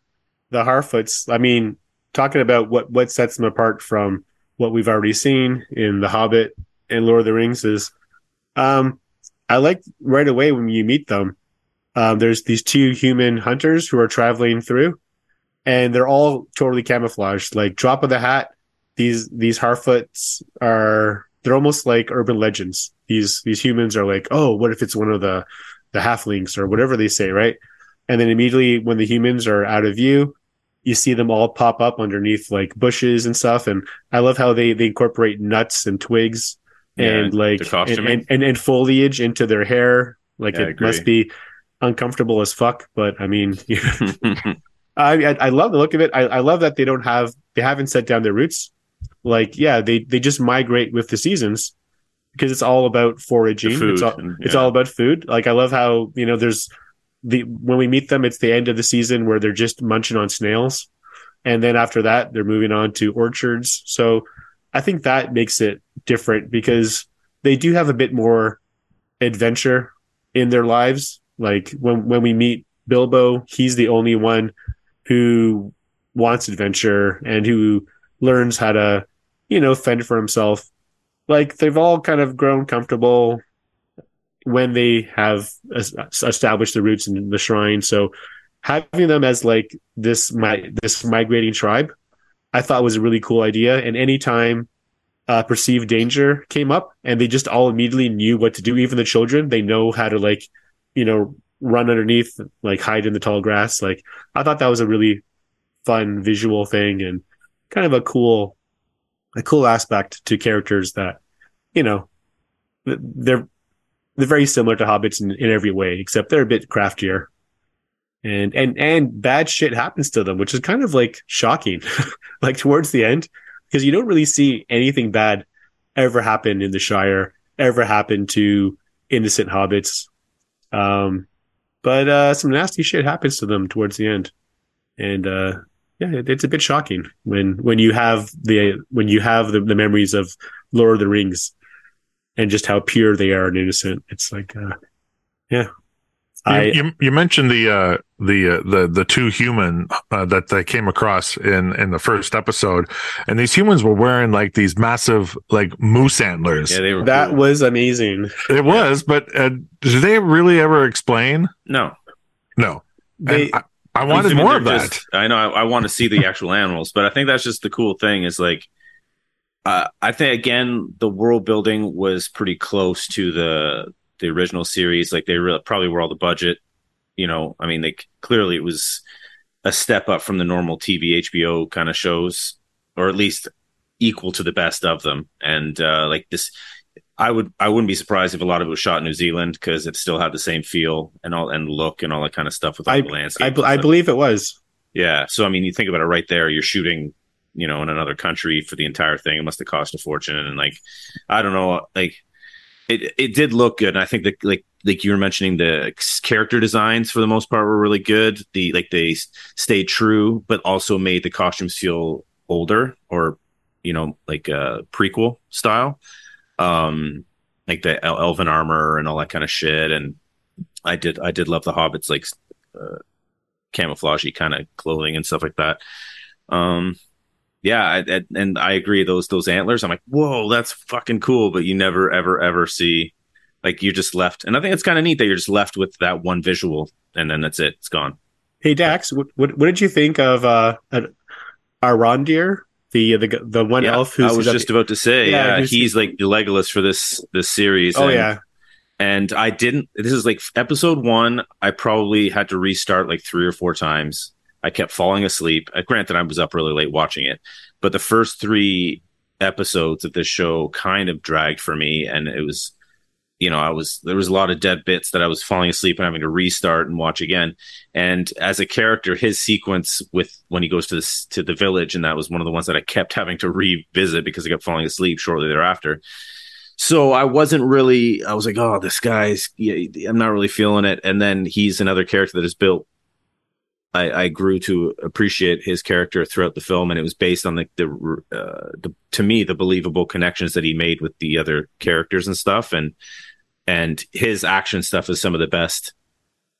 the Harfoots. I mean, talking about what what sets them apart from what we've already seen in The Hobbit and Lord of the Rings is, um, I like right away when you meet them. Um, there's these two human hunters who are traveling through, and they're all totally camouflaged. Like drop of the hat, these these Harfoots are they're almost like urban legends. These these humans are like, oh, what if it's one of the the halflings or whatever they say, right? And then immediately when the humans are out of view, you see them all pop up underneath like bushes and stuff. And I love how they they incorporate nuts and twigs Yeah, and like and, and, and, and foliage into their hair. Like Yeah, it must be uncomfortable as fuck. But I mean, I, I I love the look of it. I, I love that they don't have they haven't set down their roots. Like yeah, they they just migrate with the seasons because it's all about foraging. Food, It's all and- it's all about food. Like I love how you know there's the when we meet them, it's the end of the season where they're just munching on snails, and then after that they're moving on to orchards. So I think that makes it different because they do have a bit more adventure in their lives. Like when when we meet Bilbo, he's the only one who wants adventure and who learns how to, you know, fend for himself. Like they've all kind of grown comfortable when they have established the roots in the Shire. So having them as like this my this migrating tribe, I thought was a really cool idea. And anytime uh, perceived danger came up, and they just all immediately knew what to do. Even the children, they know how to like, you know, run underneath, like hide in the tall grass. Like I thought that was a really fun visual thing and kind of a cool, a cool aspect to characters that, you know, they're they're very similar to hobbits in, in every way, except they're a bit craftier. And and and bad shit happens to them, which is kind of like shocking, like towards the end, because you don't really see anything bad ever happen in the Shire, ever happen to innocent hobbits. Um, but uh, some nasty shit happens to them towards the end, and uh, yeah, it, it's a bit shocking when when you have the when you have the, the memories of Lord of the Rings and just how pure they are and innocent. It's like, uh, yeah, I you, you, you mentioned the uh, the uh, the the two human uh, that they came across in in the first episode, and these humans were wearing like these massive like moose antlers. yeah, they were that cool. was amazing. it was, but uh, did they really ever explain? no. No, They I, I wanted more they're of that. just- I know. I, I want to see the actual animals, but I think that's just the cool thing. Is like, uh, I think again, the world building was pretty close to the the original series. Like they probably were all the budget. You know, I mean, like clearly it was a step up from the normal TV HBO kind of shows, or at least equal to the best of them. And uh, like this, I would I wouldn't be surprised if a lot of it was shot in New Zealand because it still had the same feel and all and look and all that kind of stuff with all I the landscape. I, I believe it was. Yeah. So I mean, you think about it right there. You're shooting, you know, in another country for the entire thing. It must have cost a fortune. And like, I don't know, like it it did look good. And I think that like like you were mentioning, the character designs for the most part were really good. The like they stayed true, but also made the costumes feel older or you know like uh prequel style. Um, like the el- elven armor and all that kind of shit. And I did I did love the hobbits like. Uh, camouflagey kind of clothing and stuff like that. Um, yeah, I, I, and I agree. Those those antlers, I'm like, whoa, that's fucking cool. But you never, ever, ever see like you're just left. And I think it's kind of neat that you're just left with that one visual, and then that's it. It's gone. Hey Dax, what what, what did you think of uh, uh Arondir, the the the one yeah, elf who's I was just about to say, Yeah, yeah, he's like the Legolas for this this series. oh and- yeah, and I didn't. This is like episode one. I probably had to restart like three or four times. I kept falling asleep. Uh, granted, I was up really late watching it, but the first three episodes of this show kind of dragged for me, and it was, you know, I was there was a lot of dead bits that I was falling asleep and having to restart and watch again. And as a character, his sequence with when he goes to this to the village, and that was one of the ones that I kept having to revisit because I kept falling asleep shortly thereafter so I wasn't really. I was like, oh, this guy's. I'm not really feeling it. And then he's another character that is built. I, I grew to appreciate his character throughout the film, and it was based on the the, uh, the to me the believable connections that he made with the other characters and stuff, and and his action stuff is some of the best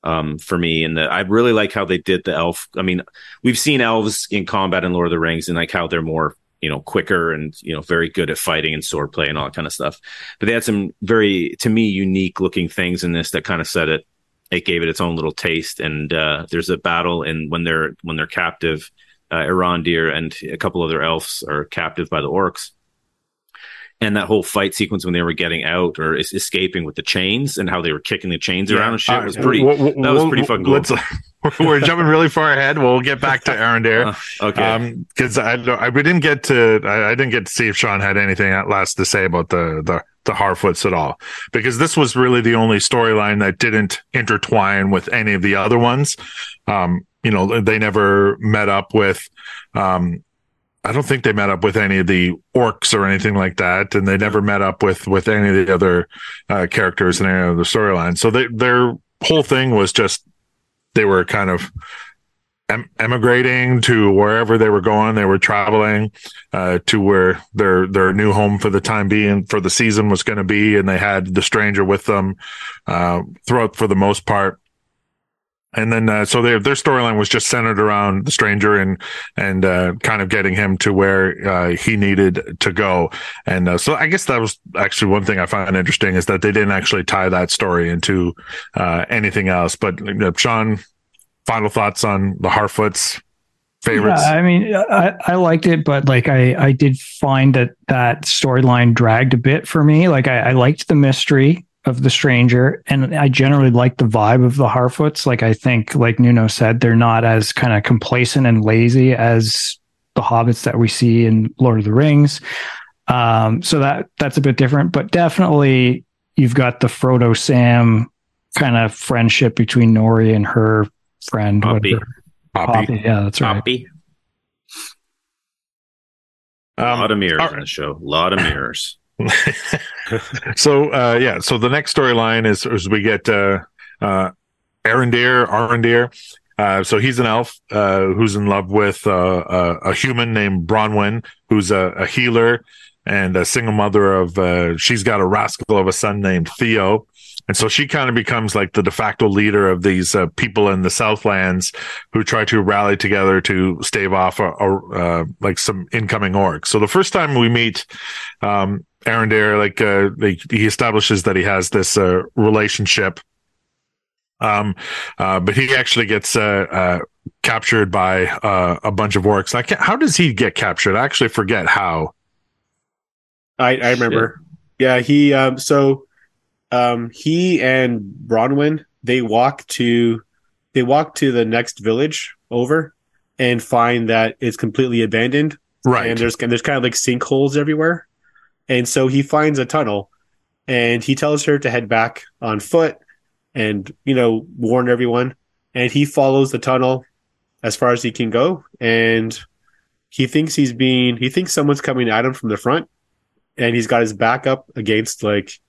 um, for me. And the, I really like how they did the elf. I mean, we've seen elves in combat in Lord of the Rings, and like how they're more you know quicker and you know very good at fighting and swordplay and all that kind of stuff but they had some very to me unique looking things in this that kind of set it it gave it its own little taste and uh there's a battle and when they're when they're captive uh Irandir and a couple other elves are captive by the orcs and that whole fight sequence when they were getting out or es- escaping with the chains and how they were kicking the chains around and shit was Uh, pretty. w- w- that was pretty fucking cool. let's- we're jumping really far ahead. We'll get back to Arendelle. Uh, okay. Um, because I, I we didn't get to I, I didn't get to see if Sean had anything at last to say about the the the Harfoots at all because this was really the only storyline that didn't intertwine with any of the other ones. Um, you know, they never met up with. Um, I don't think they met up with any of the orcs or anything like that, and they never met up with with any of the other uh, characters in any of the storylines. So they, their whole thing was just they were kind of em- emigrating to wherever they were going. They were traveling uh, to where their their new home for the time being for the season was going to be, and they had the stranger with them uh, throughout for the most part. And then, uh, so their their storyline was just centered around the stranger and and uh, kind of getting him to where uh, he needed to go. And uh, so, I guess that was actually one thing I find interesting is that they didn't actually tie that story into anything else. But uh, Sean, final thoughts on the Harfoots favorites? Yeah, I mean, I, I liked it, but like I, I did find that that storyline dragged a bit for me. Like I, I liked the mystery of the stranger, and I generally like the vibe of the Harfoots. Like I think, like Nuno said, they're not as kind of complacent and lazy as the hobbits that we see in Lord of the Rings. Um, so that that's a bit different, but definitely you've got the Frodo Sam kind of friendship between Nori and her friend. Poppy. whatever. Poppy. Poppy, yeah, that's right. Poppy. A lot Um, of mirrors all in the show. A lot of mirrors. so uh, yeah, so the next storyline is, is we get uh, uh, Arendir, Arendir. Uh, so he's an elf uh, who's in love with uh, a, a human named Bronwyn, who's a, a healer and a single mother of. Uh, she's got a rascal of a son named Theo, and so she kind of becomes like the de facto leader of these uh, people in the Southlands who try to rally together to stave off a, a, uh, like some incoming orcs. So the first time we meet um, Arendir, like uh, like he establishes that he has this uh, relationship. Um, uh, but he actually gets uh, uh, captured by uh, a bunch of orcs. I can't, how does he get captured? I actually forget how. I, I remember. Yeah, he um so um he and Bronwyn they walk to they walk to the next village over and find that it's completely abandoned Right. and there's there's kind of like sinkholes everywhere. And so he finds a tunnel and he tells her to head back on foot and you know warn everyone and he follows the tunnel as far as he can go and he thinks he's being he thinks someone's coming at him from the front and he's got his back up against like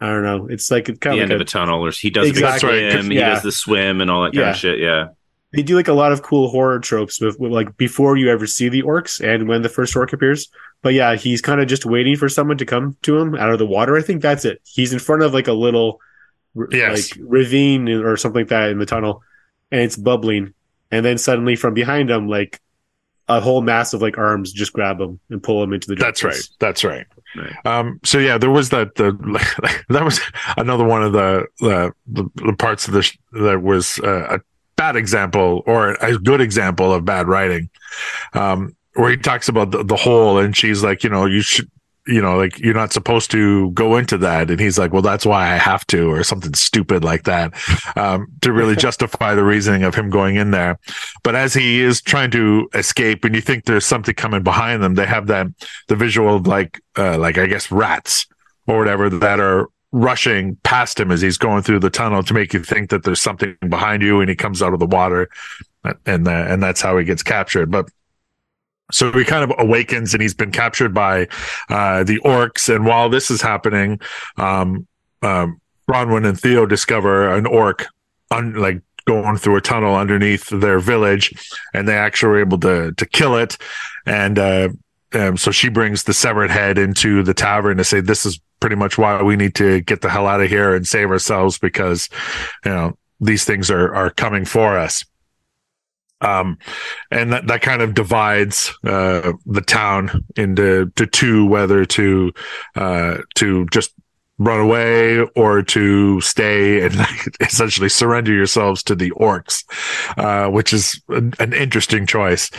I don't know it's like it's the kind end of of like a tunnel, or he does Exactly. the swim. He does the swim and all that kind Yeah. of shit. Yeah. they do like a lot of cool horror tropes with, with like before you ever see the orcs and when the first orc appears but yeah he's kind of just waiting for someone to come to him out of the water I think that's it he's in front of like a little r- Yes. like ravine or something like that in the tunnel and it's bubbling and then suddenly from behind him like a whole mass of like arms just grab him and pull him into the That's right. That's right. Right. Um, so yeah, there was that. The that was another one of the the, the, the parts of this that was uh, a bad example or a good example of bad writing, um, where he talks about the, the hole, and she's like, you know, you should. You know, like you're not supposed to go into that. And he's like, well, that's why I have to, or something stupid like that, um, to really justify the reasoning of him going in there. But as he is trying to escape and you think there's something coming behind them, they have that, the visual of like, uh, like I guess rats or whatever that are rushing past him as he's going through the tunnel to make you think that there's something behind you and he comes out of the water and, uh, and that's how he gets captured. But so he kind of awakens and he's been captured by, uh, the orcs. And while this is happening, um, um, Bronwyn and Theo discover an orc un- like going through a tunnel underneath their village and they actually were able to, to kill it. And, uh, um, so she brings the severed head into the tavern to say, this is pretty much why we need to get the hell out of here and save ourselves because, you know, these things are, are coming for us. Um, and that, that kind of divides, uh, the town into, to two, whether to, uh, to just run away or to stay and essentially surrender yourselves to the orcs, uh, which is an, an interesting choice.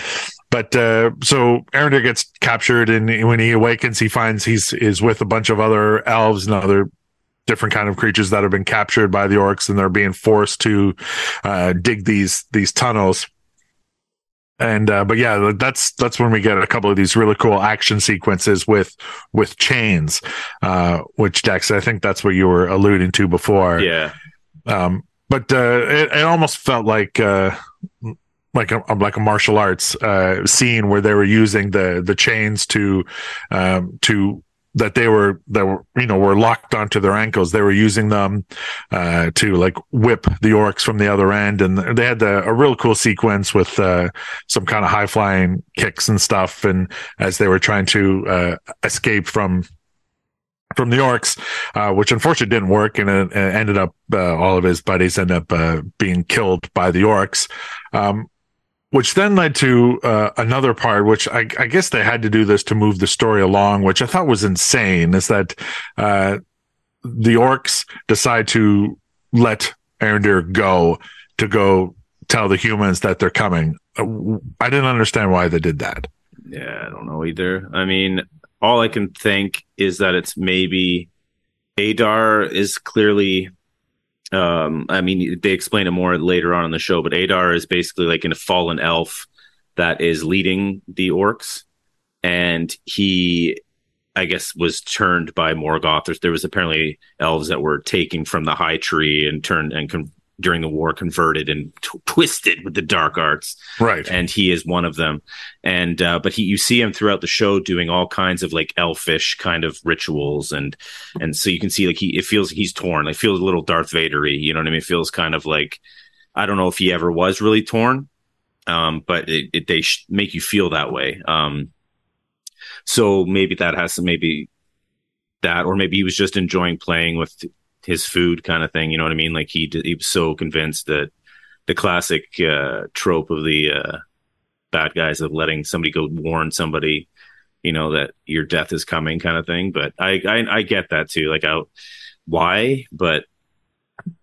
but uh, so Arendir gets captured, and when he awakens, he finds he's is with a bunch of other elves and other different kind of creatures that have been captured by the orcs, and they're being forced to uh, dig these these tunnels. And uh, but yeah, that's that's when we get a couple of these really cool action sequences with with chains, uh, which Dax, I think that's what you were alluding to before. Yeah. Um, but uh, it, it almost felt like uh, like a like a martial arts uh, scene where they were using the the chains to um, to that they were that were you know were locked onto their ankles. They were using them uh, to like whip the orcs from the other end, and they had the, a real cool sequence with uh, some kind of high flying kicks and stuff. And as they were trying to uh, escape from from the orcs, uh, which unfortunately didn't work, and it, it ended up uh, all of his buddies ended up uh, being killed by the orcs. Um, which then led to uh, another part, which I, I, guess they had to do this to move the story along, which I thought was insane. Is that uh, the orcs decide to let Arondir go to go tell the humans that they're coming. Uh, I didn't understand why they did that. Yeah, I don't know either. I mean, all I can think is that it's maybe Adar is clearly um, I mean, they explain it more later on in the show, but Adar is basically like a fallen elf that is leading the orcs, and he, I guess, was turned by Morgoth. There was apparently elves that were taken from the high tree and turned and con- during the war converted and t- twisted with the dark arts. Right. And he is one of them. And, uh, but he, you see him throughout the show doing all kinds of like elfish kind of rituals. And, and so you can see like he, it feels he's torn. It feels a little Darth Vadery. You know what I mean? It feels kind of like, I don't know if he ever was really torn. Um, but it, it they sh- make you feel that way. Um, so maybe that has some, maybe that, or maybe he was just enjoying playing with his food kind of thing. You know what I mean? Like he he was so convinced that the classic uh, trope of the uh, bad guys of letting somebody go warn somebody, you know, that your death is coming, kind of thing. But I I, I get that too. Like, I, why? But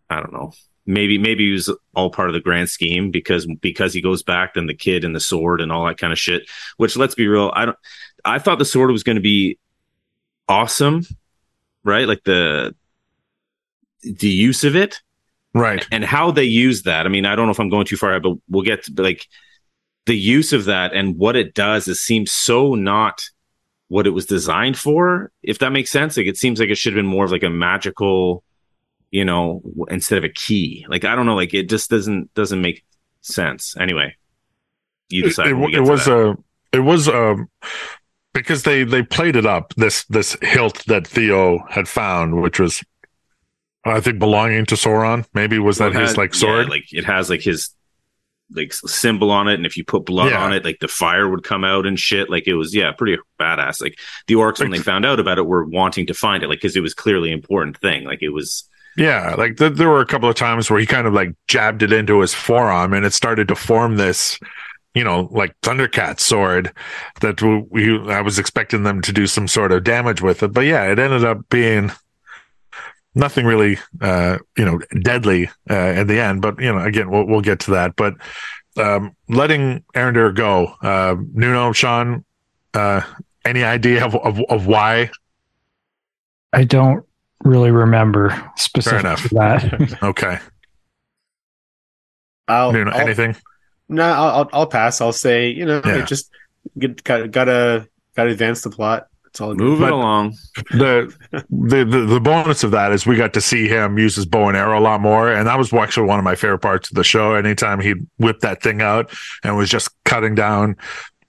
I don't know. Maybe maybe he was all part of the grand scheme because because he goes back then the kid and the sword and all that kind of shit. Which let's be real, I don't. I thought the sword was going to be awesome, right? Like the the use of it right. and how they use that. I mean i don't know if i'm going too far but we'll get to like the use of that and what it does it seems so not what it was designed for if that makes sense. Like it seems like it should have been more of like a magical you know instead of a key. Like i don't know like it just doesn't doesn't make sense. Anyway you decide it, it, it was a it was um because they they played it up this this hilt that theo had found which was I think belonging to Sauron. Maybe was that his like sword? Yeah, like it has like his like symbol on it, and if you put blood yeah. on it, like the fire would come out and shit. Like it was, yeah, pretty badass. Like the orcs like, when they found out about it were wanting to find it, like because it was clearly an important thing. Like it was. Yeah, like th- there were a couple of times where he kind of like jabbed it into his forearm, and it started to form this you know, like Thundercat sword that we, we, I was expecting them to do some sort of damage with it. But yeah, it ended up being nothing really, uh, you know, deadly uh, in the end. But you know, again, we'll we'll get to that. But um, letting Arondir go, uh, Nuno, Sean, uh, any idea of, of, of why? I don't really remember specifically that. okay. I'll, Nuno, I'll, anything? No, I'll, I'll pass. I'll say, you know, yeah. just get, got gotta gotta advance the plot. It's all moving but along. The, the the the bonus of that is we got to see him use his bow and arrow a lot more, and that was actually one of my favorite parts of the show. Anytime he whipped that thing out and was just cutting down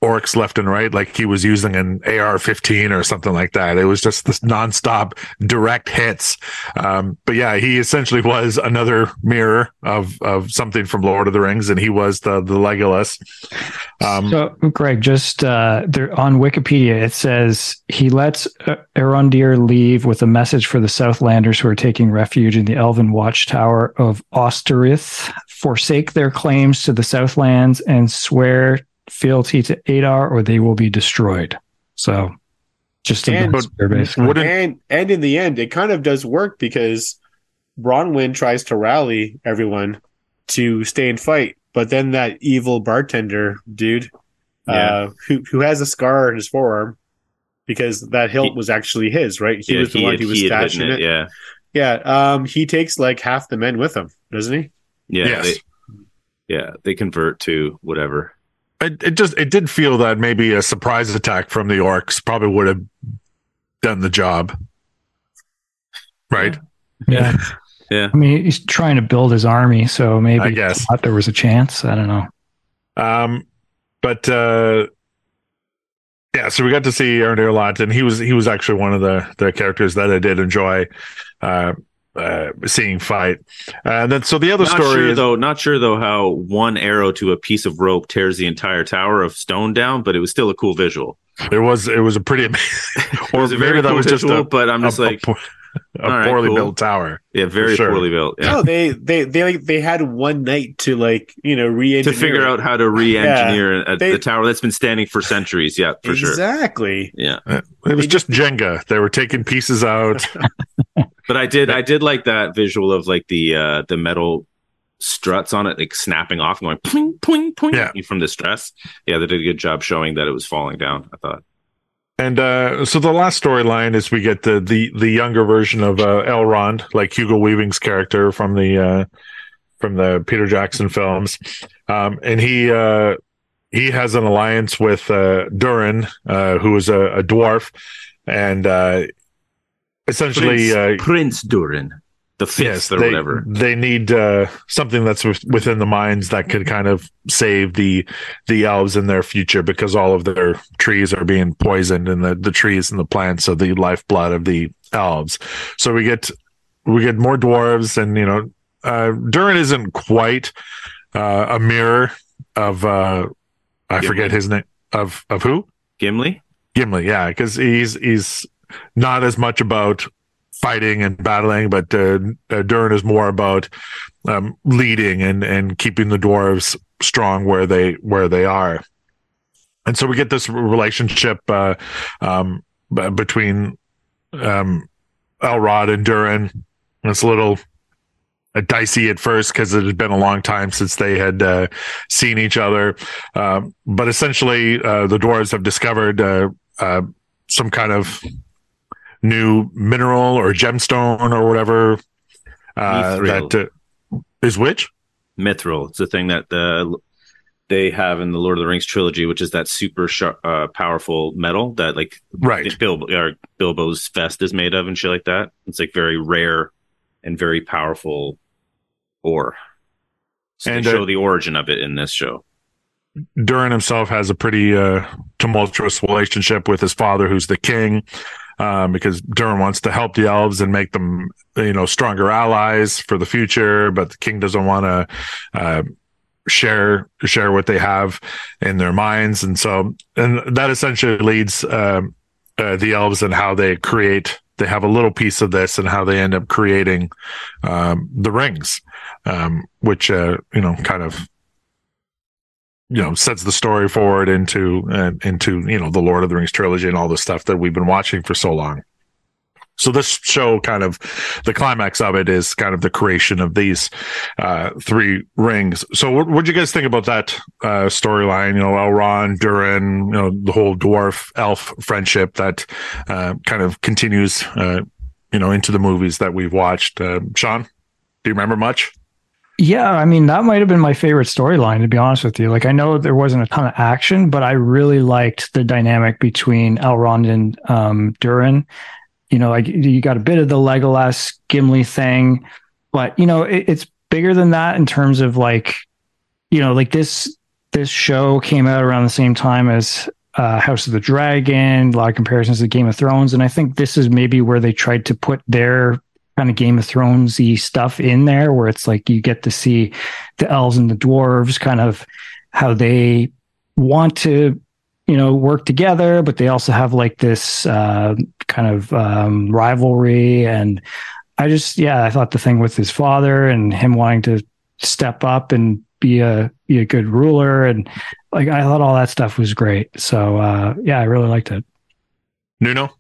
orcs left and right, like he was using an AR-15 or something like that. It was just this nonstop direct hits. Um, but yeah, he essentially was another mirror of of something from Lord of the Rings, and he was the the Legolas. Um, so, Greg, just uh, there on Wikipedia, it says he lets Arondir leave with a message for the Southlanders who are taking refuge in the Elven Watchtower of Ostirith, forsake their claims to the Southlands, and swear fealty to Adar or they will be destroyed. So just and, and and in the end, it kind of does work because Bronwyn tries to rally everyone to stay and fight, but then that evil bartender dude uh, who who has a scar on his forearm because that hilt He- was actually his, right? He yeah, was the one had- who was he had stashing hidden it. Yeah, Yeah, um, he takes like half the men with him, doesn't he? yeah, Yes. they, yeah. They convert to whatever. It, it just it did feel that maybe a surprise attack from the orcs probably would have done the job. Right? Yeah. Yeah. I mean, he's trying to build his army, so maybe I guess. thought there was a chance. I don't know. Um, but uh, yeah, so we got to see Aaron a lot, and he was he was actually one of the the characters that I did enjoy uh, uh, seeing fight. And then so the other Not story sure is though. Not sure though how one arrow to a piece of rope tears the entire tower of stone down, but it was still a cool visual. it was it was a pretty amazing, or maybe that cool was just visual, a, but I'm just a, like, a, a all right, poorly cool. built tower. yeah, very sure. poorly built. Yeah. No, they they they like they had one night to like you know to re-engineer figure out how to re-engineer a, They- the tower that's been standing for centuries. Yeah, for sure. exactly. Yeah, It was just Jenga. They were taking pieces out. but I did, I did like that visual of like the uh the metal struts on it, like snapping off, and going pling, pling, pling Yeah. from the stress. Yeah, they did a good job showing that it was falling down. I thought. And uh, so the last storyline is we get the the the younger version of uh, Elrond, like Hugo Weaving's character from the uh, from the Peter Jackson films, um, and he uh, he has an alliance with uh, Durin, uh, who is a, a dwarf, and uh, essentially. Prince, Uh, Prince Durin, the fifth Yes, or they, whatever. They need uh, something that's within the mines that could kind of save the the elves in their future because all of their trees are being poisoned and the, the trees and the plants are the lifeblood of the elves. So we get we get more dwarves and you know uh, Durin isn't quite uh, a mirror of uh, I Gimli. forget his name of of who Gimli. Gimli, yeah, because he's he's not as much about fighting and battling, but uh, uh, Durin is more about um, leading and and keeping the dwarves strong where they where they are. And so we get this relationship uh, um, between um, Elrond and Durin. It's a little uh, dicey at first because it had been a long time since they had uh, seen each other. Um, but essentially, uh, the dwarves have discovered uh, uh, some kind of new mineral or gemstone or whatever uh, Mithril. that uh, is which. Mithril. It's the thing that the they have in the Lord of the Rings trilogy, which is that super sharp, uh, powerful metal that like Right. Bilbo, or Bilbo's vest is made of and shit like that. It's like very rare and very powerful ore. So And, they uh, show the origin of it in this show. Durin himself has a pretty uh, tumultuous relationship with his father, who's the king, um, because Durin wants to help the elves and make them, you know, stronger allies for the future. But the king doesn't want to uh, share share what they have in their minds, and so and that essentially leads um, uh, the elves and how they create. They have a little piece of this and how they end up creating um, the rings, um, which uh, you know kind of you know sets the story forward into uh, into you know the Lord of the Rings trilogy and all the stuff that we've been watching for so long. So this show kind of the climax of it is kind of the creation of these uh, three rings. So what would you guys think about that uh, storyline? You know, Elrond, Durin, you know, the whole dwarf elf friendship that uh, kind of continues, uh, you know, into the movies that we've watched. Uh, Sean, do you remember much? Yeah, I mean that might have been my favorite storyline to be honest with you. Like I know there wasn't a ton of action, but I really liked the dynamic between Elrond and um, Durin. You know, like you got a bit of the Legolas Gimli thing, but you know it, it's bigger than that in terms of like, you know, like this this show came out around the same time as uh, House of the Dragon. A lot of comparisons to Game of Thrones, and I think this is maybe where they tried to put their kind of Game of Thronesy stuff in there, where it's like you get to see the elves and the dwarves kind of how they want to, you know, work together, but they also have like this uh, kind of um, rivalry. And I just, yeah, I thought the thing with his father and him wanting to step up and be a be a good ruler, and like I thought all that stuff was great. So uh, yeah, I really liked it. Nuno?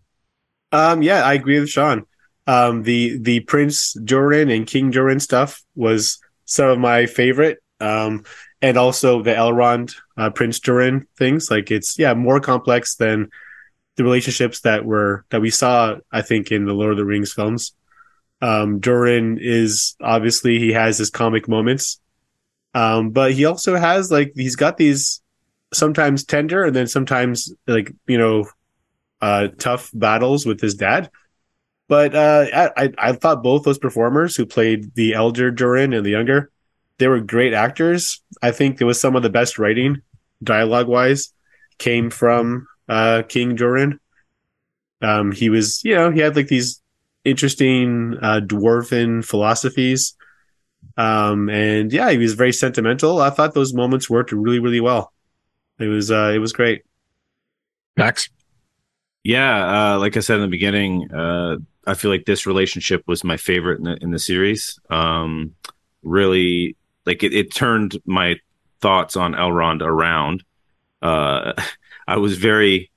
Um, yeah, I agree with Sean. Um, the the Prince Durin and King Durin stuff was some of my favorite. Um, and also the Elrond uh, Prince Durin things. Like it's yeah more complex than the relationships that were that we saw. I think in the Lord of the Rings films. Um, Durin is obviously he has his comic moments, um, but he also has like he's got these sometimes tender and then sometimes like you know uh, tough battles with his dad. But uh, I I thought both those performers who played the elder Durin and the younger, they were great actors. I think it was some of the best writing, dialogue wise, came from uh, King Durin. Um, he was, you know, he had like these interesting uh, dwarven philosophies. Um, and yeah, he was very sentimental. I thought those moments worked really, really well. It was, uh, it was great. Max. Yeah, uh, like I said in the beginning, uh, I feel like this relationship was my favorite in the, in the series. Um, really, like it, it turned my thoughts on Elrond around. Uh, I was very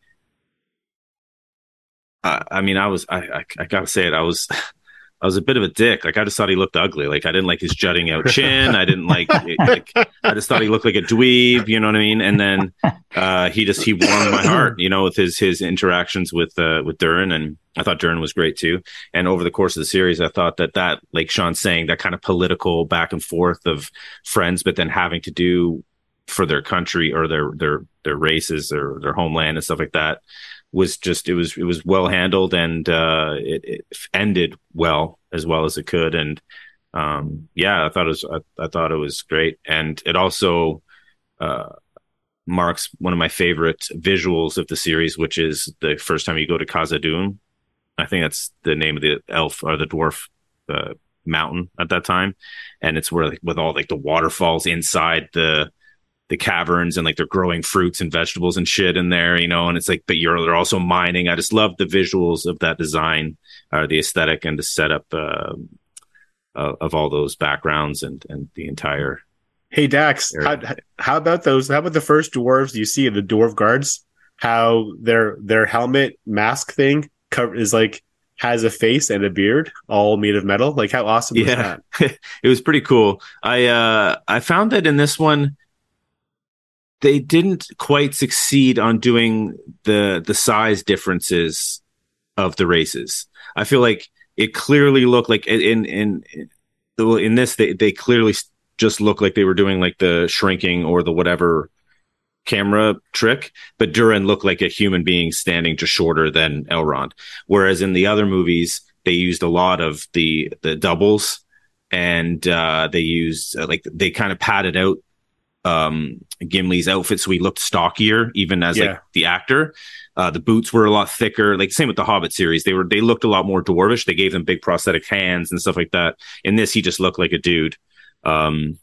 I, I mean, I was, I, I, I, gotta say it. I was, I was a bit of a dick. Like, I just thought he looked ugly. Like, I didn't like his jutting out chin. I didn't like, like, I just thought he looked like a dweeb. You know what I mean? And then, uh, he just, he warmed my heart, you know, with his, his interactions with, uh, with Durin. And I thought Durin was great too. And over the course of the series, I thought that that, like Sean's saying, that kind of political back and forth of friends, but then having to do for their country or their, their, their races or their homeland and stuff like that was just it was it was well handled and uh, it, it, ended well as well as it could. And um, yeah I thought it was I, I, thought it was great. And it also uh, marks one of my favorite visuals of the series which is the first time you go to Khazad-dûm I think that's the name of the elf or the dwarf uh, mountain at that time. And it's where like, with all like the waterfalls inside the the caverns and like they're growing fruits and vegetables and shit in there, you know, and it's like, but you're, they're also mining. I just love the visuals of that design or uh, the aesthetic and the setup, uh, of all those backgrounds and, and the entire. Hey, Dax, how, how, about those? How about the first dwarves you see, the dwarf guards? How their, their helmet mask thing cover is like, has a face and a beard all made of metal. Like how awesome yeah. it was pretty cool. I, uh, I found that in this one, they didn't quite succeed on doing the the size differences of the races. I feel like it clearly looked like in in in, this they they clearly just looked like they were doing like the shrinking or the whatever camera trick, but Durin looked like a human being standing just shorter than Elrond. Whereas in the other movies, they used a lot of the the doubles and uh, they used uh, like they kind of padded out um, Gimli's outfit, so he looked stockier, even as yeah. like the actor. Uh, the boots were a lot thicker. Like same with the Hobbit series, they were they looked a lot more dwarvish. They gave them big prosthetic hands and stuff like that. In this, he just looked like a dude. Um,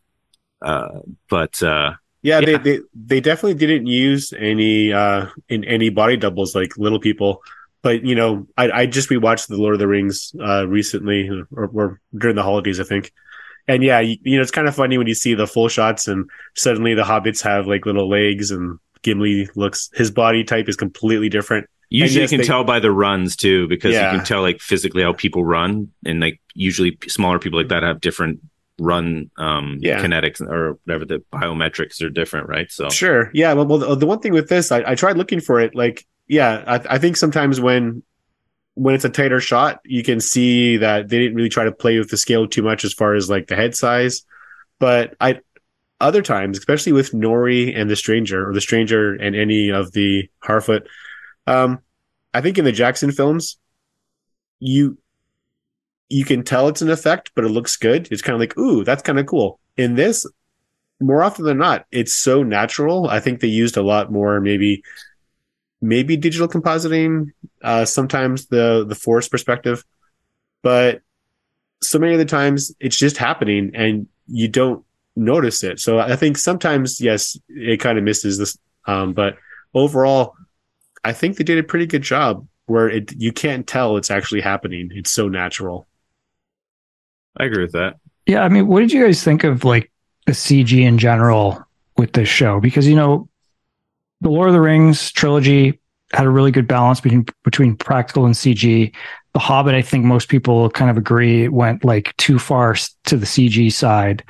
uh, but uh, yeah, yeah, They, they they definitely didn't use any uh in any body doubles like little people. But you know, I I just rewatched the Lord of the Rings uh recently or, or during the holidays, I think and yeah, you, you, know, it's kind of funny when you see the full shots and suddenly the hobbits have like little legs and Gimli looks his body type is completely different. Usually yes, you can they, tell by the runs too, because yeah. you can tell like physically how people run and like usually smaller people like that have different run um yeah. kinetics or whatever the biometrics are different, right? So sure. Yeah. Well, well the, the one thing with this, I, I tried looking for it. Like, yeah, I, I think sometimes when when it's a tighter shot, you can see that they didn't really try to play with the scale too much as far as like the head size. But I other times, especially with Nori and the Stranger or the Stranger and any of the Harfoot, um, I think in the Jackson films, you you can tell it's an effect, but it looks good. It's kind of like, ooh, that's kind of cool. In this, more often than not, it's so natural. I think they used a lot more maybe maybe digital compositing, uh, sometimes the the force perspective, but so many of the times it's just happening and you don't notice it. So I think sometimes yes, it kind of misses this, um, but overall, I think they did a pretty good job where it you can't tell it's actually happening. It's so natural. I agree with that. Yeah, I mean, what did you guys think of like the CG in general with this show? Because you know, the Lord of the Rings trilogy had a really good balance between between practical and CG. The Hobbit, I think most people kind of agree, went like too far to the CG side.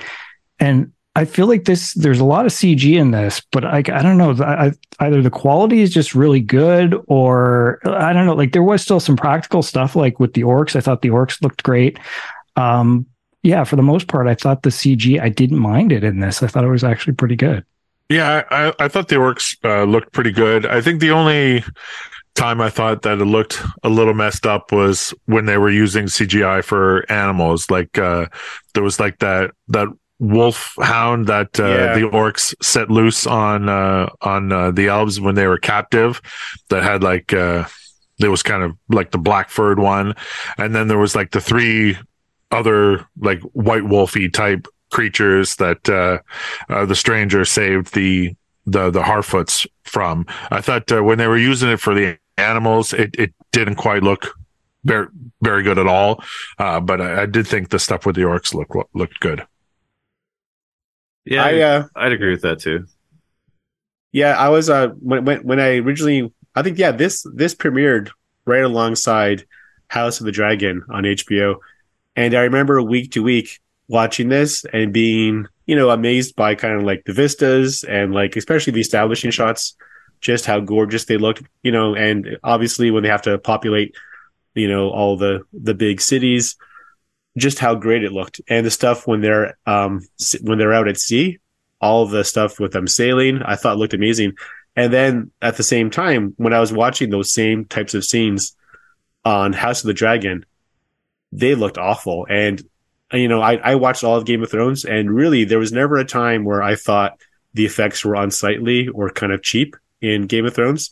And I feel like this. There's a lot of CG in this, but I, I don't know. I, either the quality is just really good, or I don't know. Like there was still some practical stuff, like with the orcs. I thought the orcs looked great. Um, yeah, for the most part, I thought the CG. I didn't mind it in this. I thought it was actually pretty good. Yeah, I, I thought the orcs uh, looked pretty good. I think the only time I thought that it looked a little messed up was when they were using CGI for animals. Like uh, there was like that that wolf hound that uh, Yeah. the orcs set loose on uh, on uh, the elves when they were captive. That had like uh, there was kind of like the black furred one, and then there was like the three other like white wolfy type creatures that uh, uh, the stranger saved the the the Harfoots from. I thought uh, when they were using it for the animals, it, it didn't quite look very very good at all. Uh, but I, I did think the stuff with the orcs looked looked good. Yeah, I uh, I'd agree with that too. Yeah, I was uh when when when I originally I think yeah this this premiered right alongside House of the Dragon on HBO, and I remember week to week watching this and being you know amazed by kind of like the vistas and like especially the establishing shots, just how gorgeous they looked, you know, and obviously when they have to populate, you know, all the the big cities, just how great it looked, and the stuff when they're um when they're out at sea all the stuff with them sailing, I thought looked amazing. And then at the same time, when I was watching those same types of scenes on House of the Dragon, they looked awful. And you know, I, I watched all of Game of Thrones, and really, there was never a time where I thought the effects were unsightly or kind of cheap in Game of Thrones.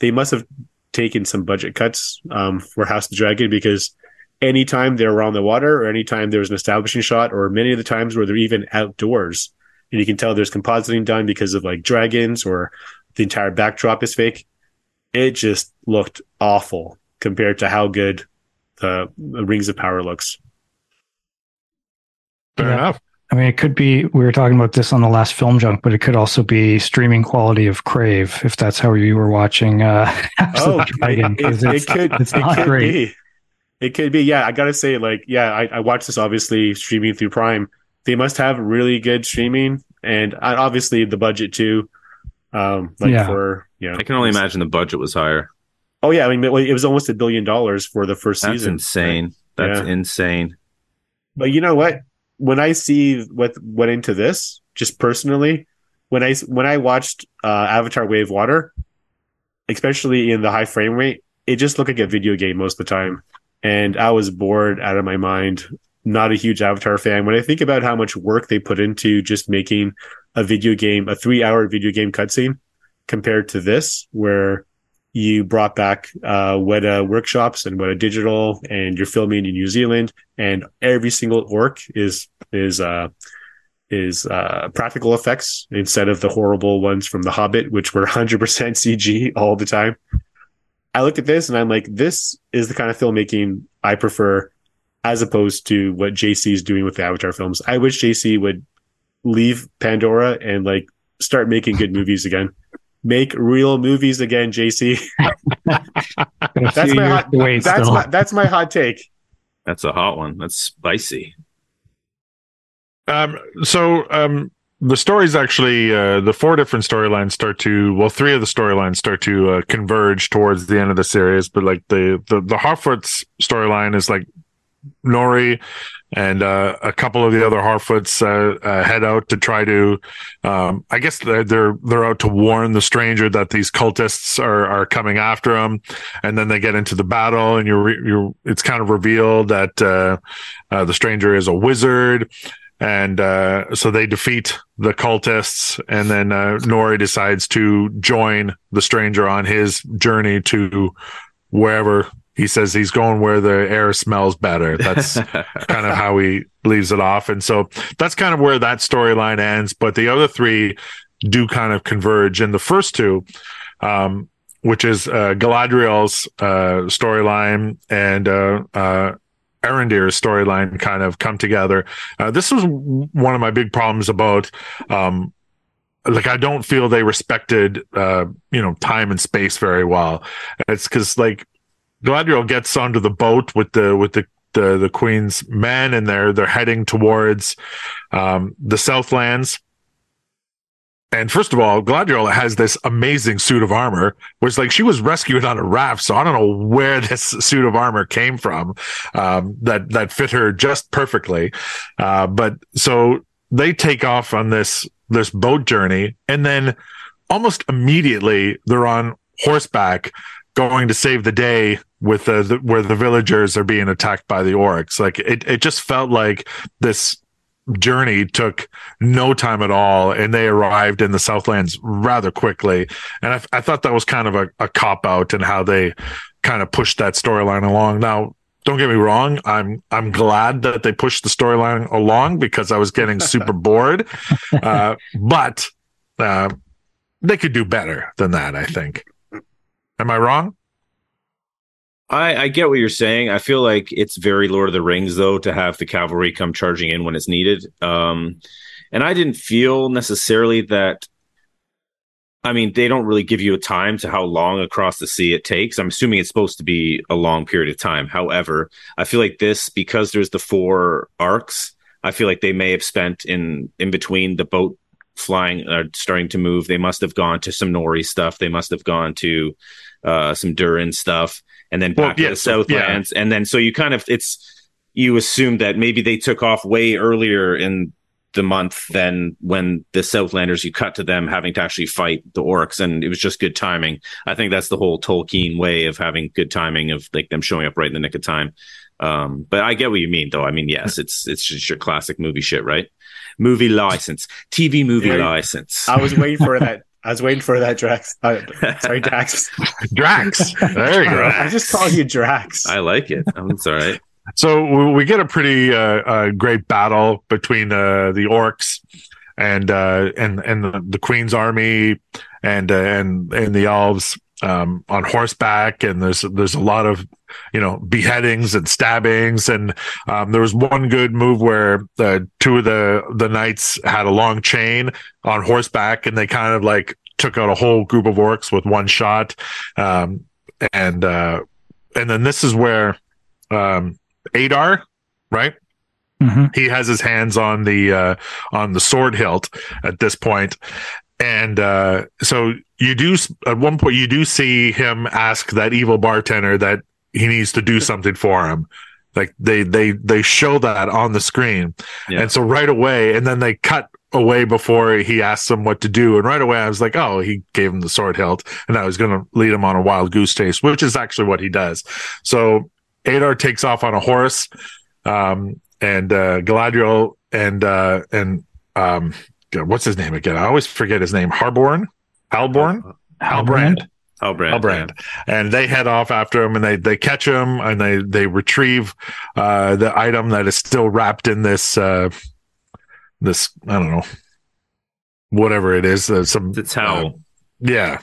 They must have taken some budget cuts um, for House of the Dragon because anytime they're around the water, or anytime there was an establishing shot, or many of the times where they're even outdoors, and you can tell there's compositing done because of like dragons or the entire backdrop is fake. It just looked awful compared to how good the, the Rings of Power looks. Fair Yeah. enough. I mean, it could be. We were talking about this on the last film junk, but it could also be streaming quality of Crave if that's how you were watching. Uh, House of the Dragon, it, 'cause it it's, could it's it could great. be. It could be. Yeah, I gotta say, like, yeah, I, I watched this obviously streaming through Prime. They must have really good streaming, and uh, obviously the budget too. Um, like Yeah. for yeah, I can only imagine the budget was higher. Oh yeah, I mean, it it was almost a billion dollars for the first That's season. That's insane. That's Yeah. insane. But you know what? When I see what went into this, just personally, when I when I watched uh, Avatar: Way of Water, especially in the high frame rate, it just looked like a video game most of the time, and I was bored out of my mind. Not a huge Avatar fan. When I think about how much work they put into just making a video game, a three-hour video game cutscene, compared to this, where you brought back uh, Weta workshops and Weta Digital, and you're filming in New Zealand, and every single orc is is uh, is uh, practical effects instead of the horrible ones from The Hobbit, which were 100% CG all the time. I look at this and I'm like, this is the kind of filmmaking I prefer, as opposed to what JC is doing with the Avatar films. I wish JC would leave Pandora and like start making good movies again. Make real movies again, JC. That's my hot, that's still. my that's my hot take. That's a hot one. That's spicy. Um, so um, the stories actually, uh, the four different storylines start to, well, three of the storylines start to uh, converge towards the end of the series. But like the the the Harfoots storyline is like Nori and uh, a couple of the other Harfoots uh, uh, head out to try to, um, I guess they're, they're they're out to warn the stranger that these cultists are are coming after him, and then they get into the battle, and you're you're it's kind of revealed that uh, uh, the stranger is a wizard. And uh, so they defeat the cultists and then nori decides to join the stranger on his journey to wherever he says he's going where the air smells better that's kind of how he leaves it off and so that's kind of where that storyline ends but the other three do kind of converge in the first two um, which is uh, galadriel's uh, storyline and uh, uh, Arondir's storyline kind of come together. Uh, this was one of my big problems about, um, like I don't feel they respected, uh, you know, time and space very well. It's because like Galadriel gets onto the boat with the with the the the Queen's men, and they're they're heading towards um, the Southlands. And first of all, Galadriel has this amazing suit of armor, which like she was rescued on a raft, so I don't know where this suit of armor came from um, that that fit her just perfectly. Uh, but so they take off on this this boat journey, and then almost immediately they're on horseback going to save the day with the, the where the villagers are being attacked by the orcs. Like it, it just felt like this journey took no time at all and they arrived in the southlands rather quickly. And i, I thought that was kind of a, a cop out and how they kind of pushed that storyline along. Now don't get me wrong i'm i'm glad that they pushed the storyline along because i was getting super bored. Uh, but uh, they could do better than that i think am i wrong I, I get what you're saying. I feel like it's very Lord of the Rings, though, to have the cavalry come charging in when it's needed. Um, and I didn't feel necessarily that. I mean, they don't really give you a time to how long across the sea it takes. I'm assuming it's supposed to be a long period of time. However, I feel like this because there's the four arcs. I feel like they may have spent in in between the boat flying, uh, starting to move. They must have gone to some Nori stuff. They must have gone to uh, some Durin stuff and then Well, back to yeah, the so- Southlands. And then so you kind of it's you assume that maybe they took off way earlier in the month than when the Southlanders you cut to them having to actually fight the orcs and it was just good timing. I think that's the whole Tolkien way of having good timing of like them showing up right in the nick of time. Um, but I get what you mean though. I mean, yes, it's it's just your classic movie shit, right? Movie license, TV movie Yeah. license. I was waiting for that. I was waiting for that, Drax. Uh, sorry, Dax. drax there you go I just call you Drax. I like it. Um, it's all right. So we- we get a pretty uh, uh, great battle between uh, the orcs and uh, and and the, the Queen's army and uh, and and the elves um, on horseback, and there's there's a lot of you know beheadings and stabbings, and um, there was one good move where the two of the the knights had a long chain on horseback, and they kind of like took out a whole group of orcs with one shot, um, and uh, and then this is where um, Adar, right? Mhm. He has his hands on the uh, on the sword hilt at this point, and uh, so you do at one point you do see him ask that evil bartender that he needs to do something for him. Like they they they show that on the screen, Yeah. and so right away, and then they cut away before he asks him what to do, and right away I was like, oh, he gave him the sword hilt, and I was going to lead him on a wild goose chase, which is actually what he does. So Adar takes off on a horse, um, and uh, Galadriel and uh, and um, God, what's his name again? I always forget his name. Harborn, Halborn, Halbrand, Halbrand. Halbrand, and they head off after him, and they they catch him, and they they retrieve uh, the item that is still wrapped in this uh, this I don't know whatever it is. Uh, some The towel. yeah.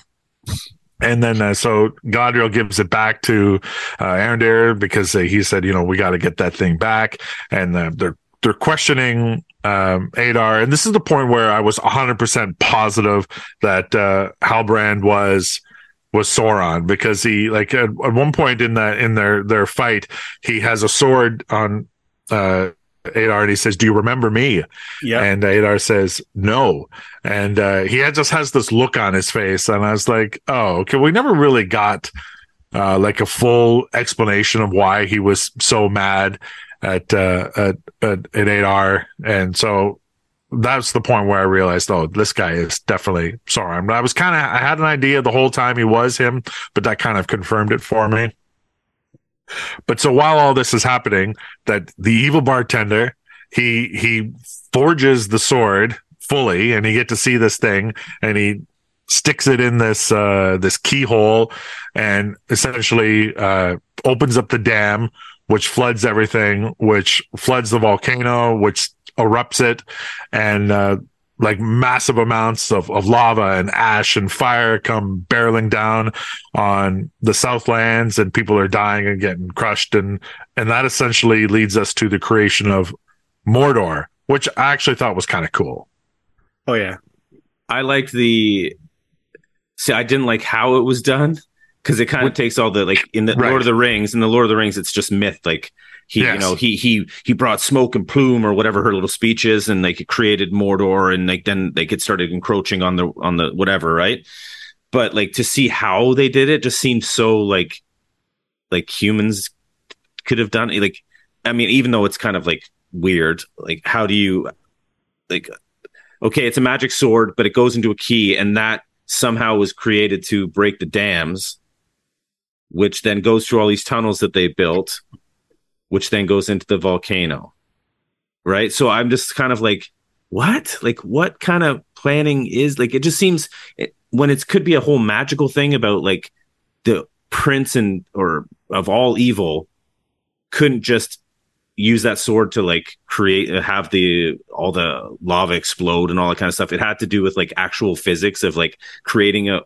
And then, uh, so Galadriel gives it back to uh, Arondir because uh, he said, you know, we got to get that thing back. And uh, they're they're questioning um, Adar, and this is the point where I was 100 percent positive that uh, Halbrand was was Sauron because he like at, at one point in that in their their fight he has a sword on uh, Adar and he says, "Do you remember me?" yeah. And Adar says no. And uh, he had, just has this look on his face. And I was like, oh, okay. We never really got uh, like a full explanation of why he was so mad at, uh, at, at, at Adar. And so that's the point where I realized, oh, this guy is definitely Sauron. I was kind of, I had an idea the whole time he was him, but that kind of confirmed it for me. But so while all this is happening, that the evil bartender, he he forges the sword fully, and he get to see this thing, and he sticks it in this uh, this keyhole, and essentially uh, opens up the dam, which floods everything, which floods the volcano, which erupts it, and uh, like massive amounts of, of lava and ash and fire come barreling down on the Southlands and people are dying and getting crushed and and that essentially leads us to the creation of Mordor, which I actually thought was kind of cool. Oh yeah. I liked the. See, I didn't like how it was done because it kind of takes all the like in the Right. Lord of the Rings. In the Lord of the Rings, it's just myth. Like He, you know, he he he brought smoke and plume or whatever her little speech is, and like it created Mordor, and like then they get started encroaching on the on the whatever, right? But like to see how they did it just seemed so like like humans could have done it. Like, I mean, even though it's kind of like weird, like how do you like? Okay, it's a magic sword, but it goes into a key, and that somehow was created to break the dams, which then goes through all these tunnels that they built, which then goes into the volcano. Right. So I'm just kind of like, what? Like, what kind of planning is like? It just seems it, when it could be a whole magical thing about like the prince and or of all evil couldn't just use that sword to like create uh, have the all the lava explode and all that kind of stuff it had to do with like actual physics of like creating a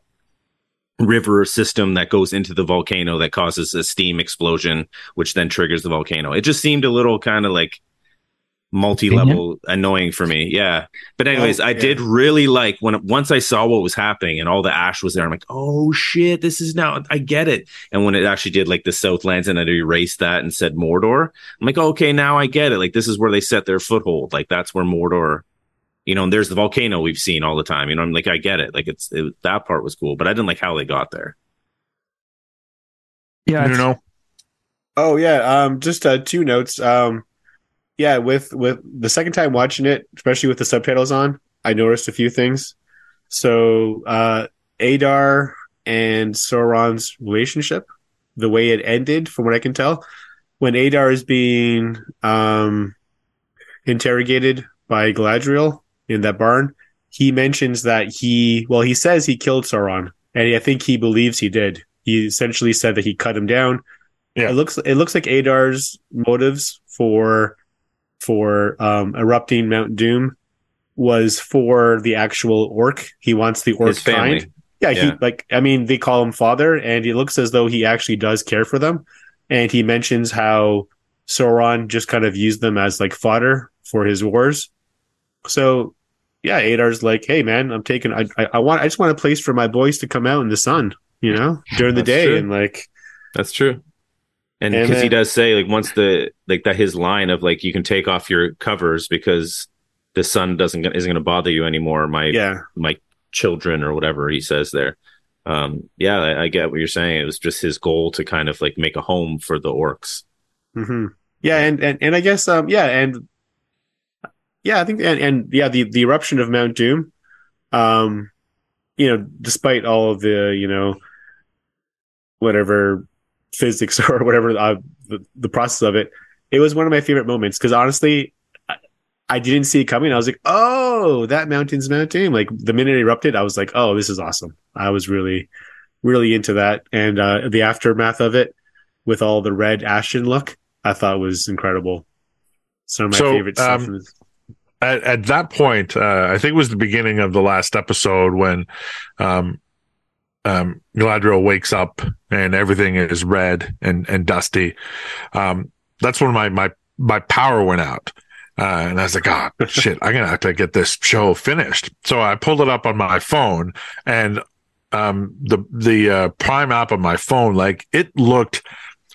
river system that goes into the volcano that causes a steam explosion which then triggers the volcano. It just seemed a little kind of like multi-level annoying for me. Yeah. But anyways Oh, i yeah. did really like when once i saw what was happening and all the ash was there i'm like oh shit this is now i get it. And when it actually did like the southlands and it erased that and said mordor i'm like okay now i get it. Like this is where they set their foothold. Like that's where mordor you know and there's the volcano we've seen all the time you know i'm like i get it like it's it, that part was cool but i didn't like how they got there Yeah, you it's- know, Oh yeah, um, just uh, two notes. Um, yeah, with with the second time watching it, especially with the subtitles on, I noticed a few things. So uh, Adar and Sauron's relationship, the way it ended, from what I can tell, when Adar is being um, interrogated by Galadriel in that barn, he mentions that he, well, he says he killed Sauron, and I think he believes he did. He essentially said that he cut him down. Yeah. It looks it looks like Adar's motives for for um, erupting Mount Doom was for the actual orc. He wants the orc his family kind. Yeah, he like I mean they call him father, and it looks as though he actually does care for them. And he mentions how Sauron just kind of used them as like fodder for his wars. So yeah, Adar's like, hey man, I'm taking I I, I want I just want a place for my boys to come out in the sun, you know, during the day true. and like That's true. And because he does say like once the like that his line of like you can take off your covers because the sun doesn't isn't going to bother you anymore. My yeah. my children or whatever he says there. Um, yeah, I, I get what you're saying. It was just his goal to kind of like make a home for the orcs. hmm Yeah, and, and and I guess um yeah, and yeah, I think and, and yeah, the the eruption of Mount Doom, um, you know, despite all of the you know whatever physics or whatever uh, the the process of it, it was one of my favorite moments because honestly. I- I didn't see it coming. I was like, "Oh, that mountain's Mount Doom!" Like the minute it erupted, I was like, "Oh, this is awesome!" I was really, really into that, and uh, the aftermath of it, with all the red ashen look, I thought was incredible. Some of my So, favorite stuff. um, this. At, at that point, uh, I think it was the beginning of the last episode when um, um, Galadriel wakes up and everything is red and, and dusty. Um, that's when my, my, my power went out. Uh, and I was like, oh, shit, I'm going to have to get this show finished. So I pulled it up on my phone and, um, the, the, uh, prime app on my phone, like it looked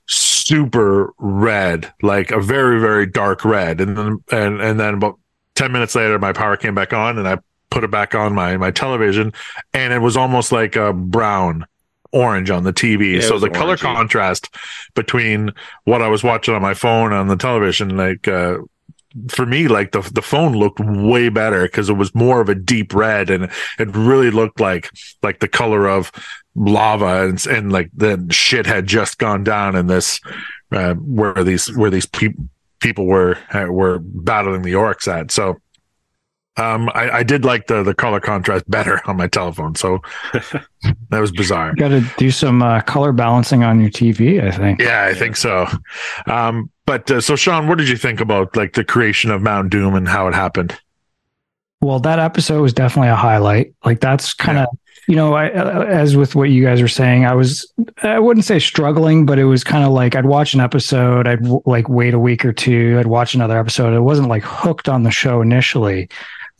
super red, like a very, very dark red. And then, and, and then about 10 minutes later, my power came back on and I put it back on my, my television and it was almost like a brown orange on the TV. Yeah, so the color orangey. contrast between what I was watching on my phone on the television, like, uh, for me, like the the phone looked way better because it was more of a deep red and it really looked like like the color of lava and and like the shit had just gone down in this uh, where these where these pe- people were uh, were battling the orcs at. So um, I, I did like the the color contrast better on my telephone. So that was bizarre. Got to do some uh, color balancing on your TV, I think. Yeah, I think so. Um, but uh, so Sean, what did you think about like the creation of Mount Doom and how it happened? Well, that episode was definitely a highlight. Like that's kind of, you know, I, uh, as with what you guys are saying, I was, I wouldn't say struggling, but it was kind of like I'd watch an episode, I'd w- like wait a week or two, I'd watch another episode. It wasn't like hooked on the show initially,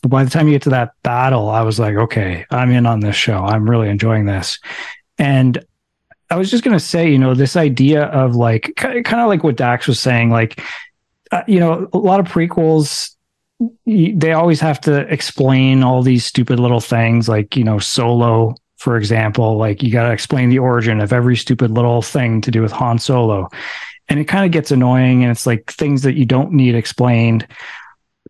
but by the time you get to that battle, I was like, okay, I'm in on this show. I'm really enjoying this, and I was just gonna say, you know, this idea of like kind of like what Dax was saying, like uh, you know, a lot of prequels they always have to explain all these stupid little things like you know solo for example like you got to explain the origin of every stupid little thing to do with han solo. And it kind of gets annoying and it's like things that you don't need explained.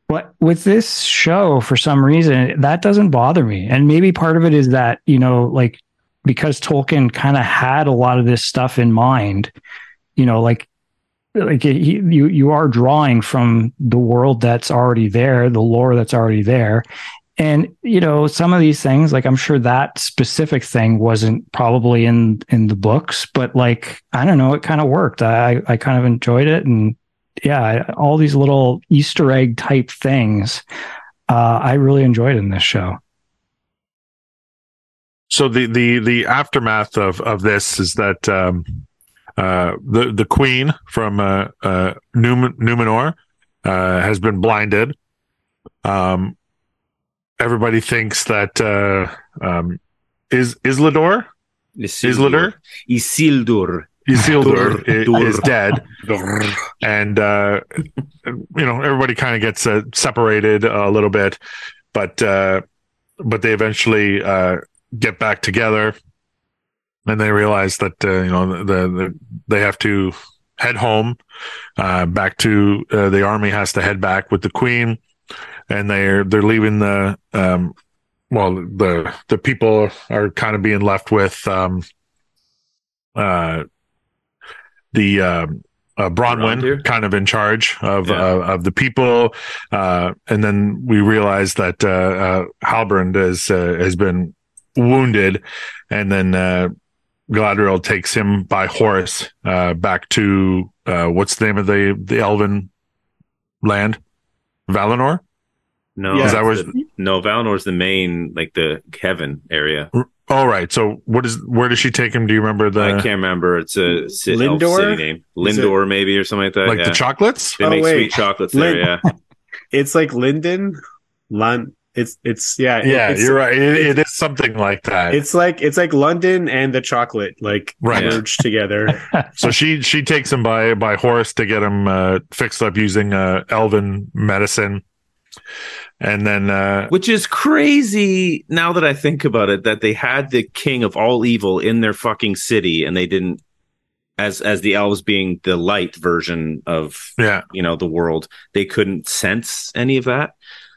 But with this show for some reason that doesn't bother me. And maybe part of it is that you know like because tolkien kind of had a lot of this stuff in mind you know like like you you are drawing from the world that's already there the lore that's already there. And you know some of these things like i'm sure that specific thing wasn't probably in in the books but like i don't know it kind of worked. I i kind of enjoyed it. And yeah all these little easter egg type things uh i really enjoyed in this show. So the the the aftermath of of this is that um, uh, the the queen from uh, uh, Numen- Numenor uh, has been blinded. Um, everybody thinks that uh, um, is Islador Isildur. Isildur. Isildur i- Dur. is dead, and uh, you know everybody kind of gets uh, separated a little bit, but uh, but they eventually uh, get back together, and they realize that uh, you know the, the they have to head home, uh, back to uh, the army has to head back with the queen, and they're they're leaving the um, well the the people are kind of being left with um, uh, the um, uh, Bronwyn kind of in charge of Yeah. uh, of the people, uh, and then we realize that uh, uh, Halbrand has uh, has been wounded, and then Galadriel takes him by horse uh, back to uh, what's the name of the the Elven land, Valinor. No, Yeah. Is that it's where- the- no, Valinor's the main, like the Kevin area. All right. So what is where does she take him? Do you remember the I can't remember. It's a ci- Lindor? city name. Is it- Lindor, maybe, or something like that. like yeah. the chocolates? They Oh, make wait. sweet chocolates there, yeah. It's like Linden, Lon. It's it's yeah Yeah, it's, you're right. It, it is something like that. It's like it's like London and the chocolate like Right. merged together. so she she takes him by by horse to get him uh, fixed up using uh, elven medicine, and then uh, Which is crazy now that I think about it, that they had the king of all evil in their fucking city and they didn't as as the elves being the light version of yeah, you know the world, they couldn't sense any of that.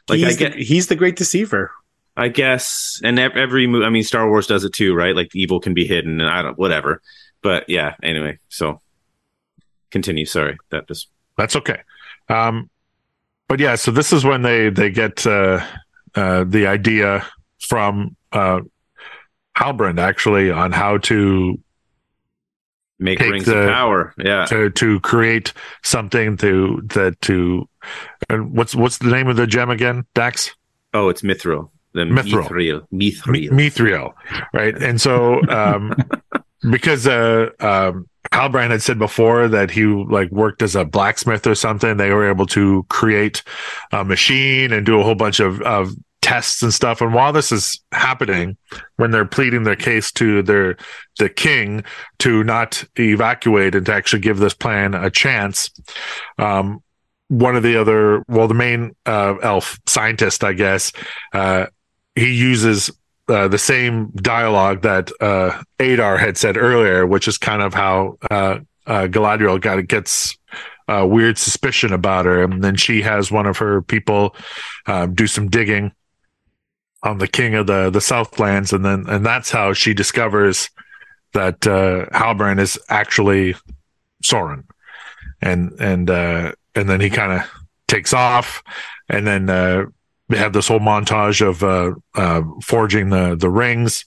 Like he's, I get the, he's the great deceiver. I guess, and every movie, I mean, Star Wars does it too, right? Like evil can be hidden, and I don't, whatever. But yeah, anyway, so continue. Sorry, that just that's okay. Um, but yeah, so this is when they they get uh, uh, the idea from uh, Halbrand actually on how to make rings the- of power. Yeah, to to create something to that to and what's what's the name of the gem again dax oh, it's Mithril, the Mithril. Mithril, Mithril. mithril right and so um because uh um Halbrand had said before that he like worked as a blacksmith or something. They were able to create a machine and do a whole bunch of, of tests and stuff. And while this is happening, when they're pleading their case to their the king to not evacuate and to actually give this plan a chance, um, one of the other, well, the main uh, elf scientist, I guess, uh, he uses uh, the same dialogue that uh, Adar had said earlier, which is kind of how uh, uh, Galadriel got gets a weird suspicion about her, and then she has one of her people uh, do some digging on the king of the the Southlands, and then and that's how she discovers that uh, Halbrand is actually Sauron, and and uh, and then he kind of takes off, and then uh, they have this whole montage of uh, uh, forging the the rings,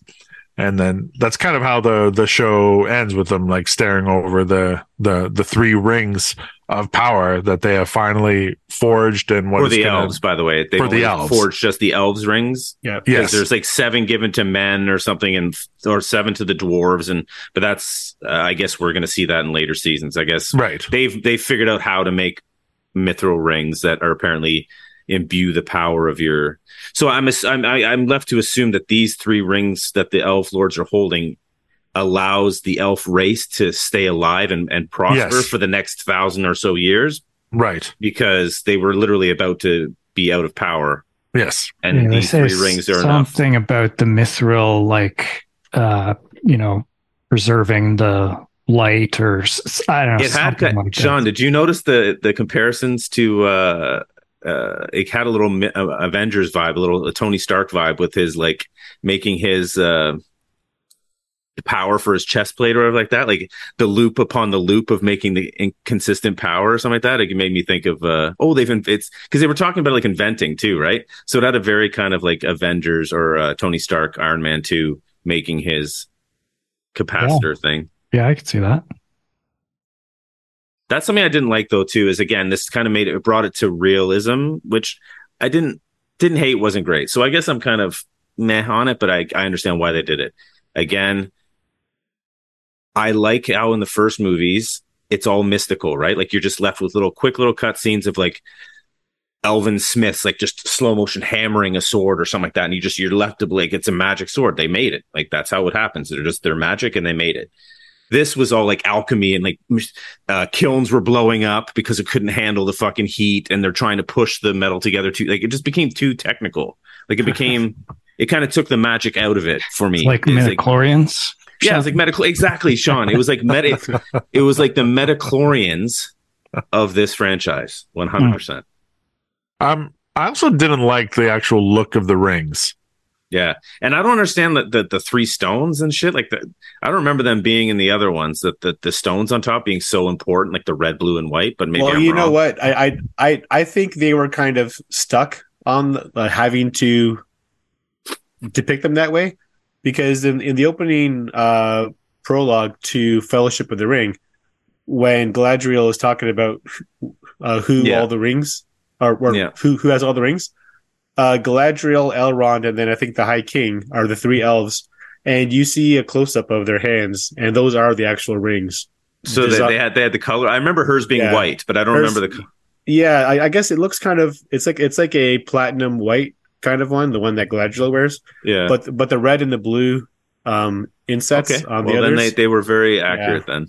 and then that's kind of how the the show ends with them like staring over the the the three rings of power that they have finally forged and what for the gonna- elves, by the way, they For the elves. forged just the elves rings. yeah Yes, there's like seven given to men or something, and or seven to the dwarves, and but that's uh, I guess we're going to see that in later seasons. I guess right. they've they've figured out how to make mithril rings that are apparently imbue the power of your. So I'm ass- I'm I- I'm left to assume that these three rings that the elf lords are holding allows the elf race to stay alive and, and prosper Yes. for the next thousand or so years Right. because they were literally about to be out of power. Yes. And Yeah, these three rings are enough. something about the mithril, like uh, you know, preserving the light, or I don't know. It had like that. Did you notice the the comparisons to? uh uh, it had a little Mi- uh, Avengers vibe, a little a Tony Stark vibe with his like making his uh power for his chest plate or whatever like that, like the loop upon the loop of making the inconsistent power or something like that. It made me think of uh oh they've in- it's because they were talking about like inventing too, right? So it had a very kind of like Avengers or uh, Tony Stark Iron Man two making his capacitor thing. Yeah, I could see that. That's something I didn't like though too. Is again, this kind of made it brought it to realism, which I didn't didn't hate. wasn't great. So I guess I'm kind of meh on it, but I I understand why they did it. Again, I like how in the first movies it's all mystical, right? Like you're just left with little quick little cut scenes of like Elven Smith's like just slow motion hammering a sword or something like that, and you just you're left to like it's a magic sword. They made it. Like that's how it happens. They're just they're magic and they made it. This was all like alchemy and like uh, kilns were blowing up because it couldn't handle the fucking heat, and they're trying to push the metal together too. Like it just became too technical. Like it became, it kind of took the magic out of it for me. It's like It's like- yeah, it's like medical. Exactly, Sean. It was like meta. it was like the midi-chlorians of this franchise. One hundred percent. Um, I also didn't like the actual look of the rings. Yeah, and I don't understand the, the the three stones and shit. Like the, I don't remember them being in the other ones. That the, the stones on top being so important, like the red, blue, and white. But maybe well, I'm you know what? I, I I I think they were kind of stuck on the, uh, having to depict them that way because in, in the opening uh, prologue to Fellowship of the Ring, when Galadriel is talking about uh, who Yeah. all the rings or, or Yeah. who who has all the rings, uh, Galadriel, Elrond, and then I think the High King are the three elves. And you see a close up of their hands, and those are the actual rings. So they, Desi- they had they had the color. I remember hers being Yeah. white, but I don't Hers- remember the. co- Yeah, I, I guess it looks kind of it's like it's like a platinum white kind of one, the one that Galadriel wears. Yeah. But but the red and the blue um insets okay. on well, the then they they were very accurate. Then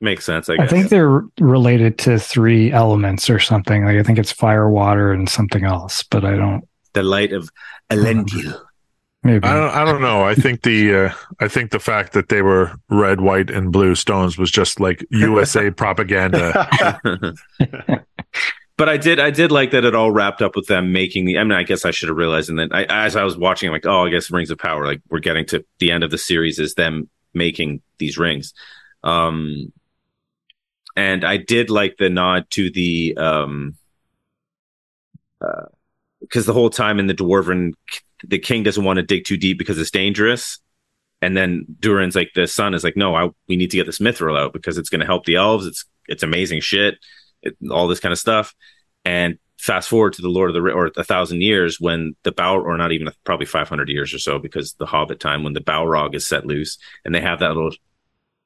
makes sense. I I think they're related to three elements or something. Like I think it's fire, water, and something else, but I don't. The light of Elendil. Maybe I don't. I don't know. I think the. Uh, I think the fact that they were red, white, and blue stones was just like USA propaganda. But I did, I did like that it all wrapped up with them making the. I mean, I guess I should have realized, and then I, as I was watching, I'm like, oh, I guess Rings of Power. Like we're getting to the end of the series is them making these rings, um, and I did like the nod to the, um, because the whole time in the dwarven, the king doesn't want to dig too deep because it's dangerous. And then Durin's like, the son is like, no, I, we need to get this mithril out because it's going to help the elves. It's it's amazing shit, it, all this kind of stuff. And fast forward to the Lord of the or a thousand years when the Bow or not even probably five hundred years or so because the Hobbit time when the Balrog is set loose and they have that little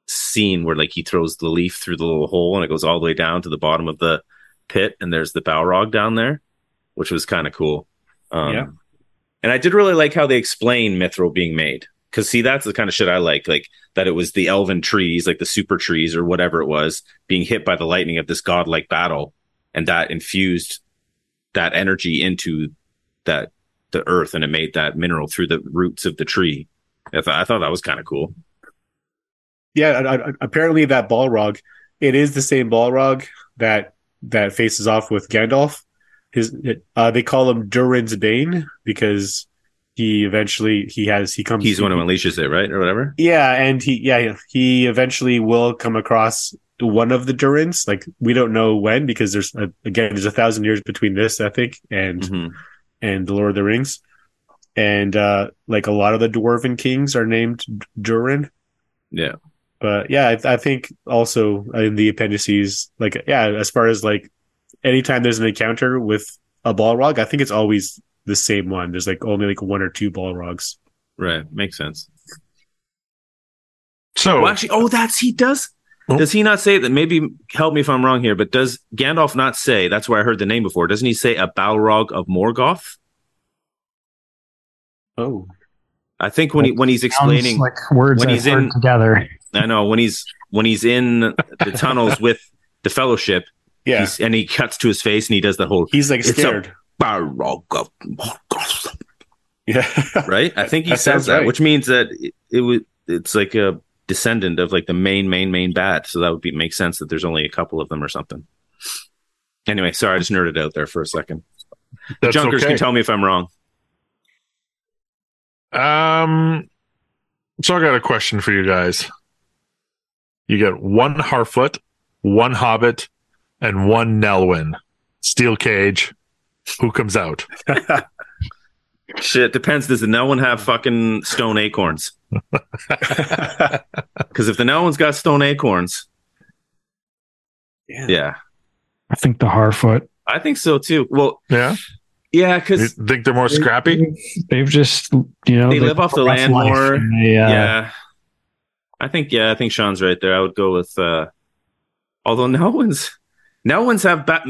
scene where like he throws the leaf through the little hole and it goes all the way down to the bottom of the pit and there's the Balrog down there, which was kind of cool. Um, Yeah. And I did really like how they explain mithril being made. Cause see, that's the kind of shit I like, like that it was the elven trees, like the super trees or whatever it was, being hit by the lightning of this godlike battle. And that infused that energy into that, the earth and it made that mineral through the roots of the tree. I thought, I thought that was kind of cool. yeah, I, I, apparently that Balrog, it is the same Balrog that that faces off with Gandalf. His uh, they call him Durin's Bane because he eventually he has he comes He's the one who unleashes it, right? Or whatever. Yeah, and he yeah he eventually will come across one of the Durins. Like we don't know when because there's a, again there's a thousand years between this I think and Mhm. and the Lord of the Rings, and uh like a lot of the dwarven kings are named Durin. Yeah. But yeah, I, I think also in the appendices, like yeah, as far as like anytime there's an encounter with a Balrog, I think it's always the same one. There's like only like one or two Balrogs. Right. Makes sense. So Well, actually, oh, that's he does. Oh. Does he not say that? Maybe help me if I'm wrong here, but does Gandalf not say? That's where I heard the name before. Doesn't he say a Balrog of Morgoth? Oh, I think when he when he's explaining, like words when I've he's in- together. I know when he's when he's in the tunnels with the Fellowship, Yeah, he's, and he cuts to his face and he does the whole he's like scared. yeah, right. I think he That says that, right. which means that it, it would it's like a descendant of like the main main main bat. So that would be make sense that there's only a couple of them or something. Anyway, sorry, I just nerded out there for a second. The That's Junkers okay. can tell me if I'm wrong. Um, so I got a question for you guys. You get one Harfoot, one Hobbit, and one Nelwyn. Steel cage. Who comes out? Shit, depends. Does the no one have fucking stone acorns? Because if the no one's got stone acorns, Yeah. yeah, I think the Harfoot. I think so too. Well, Yeah, yeah, you because think they're more scrappy? They've just, you know, They live off the rough land more. they, uh, yeah, I think yeah, I think Sean's right there. I would go with. uh Although no one's have bat.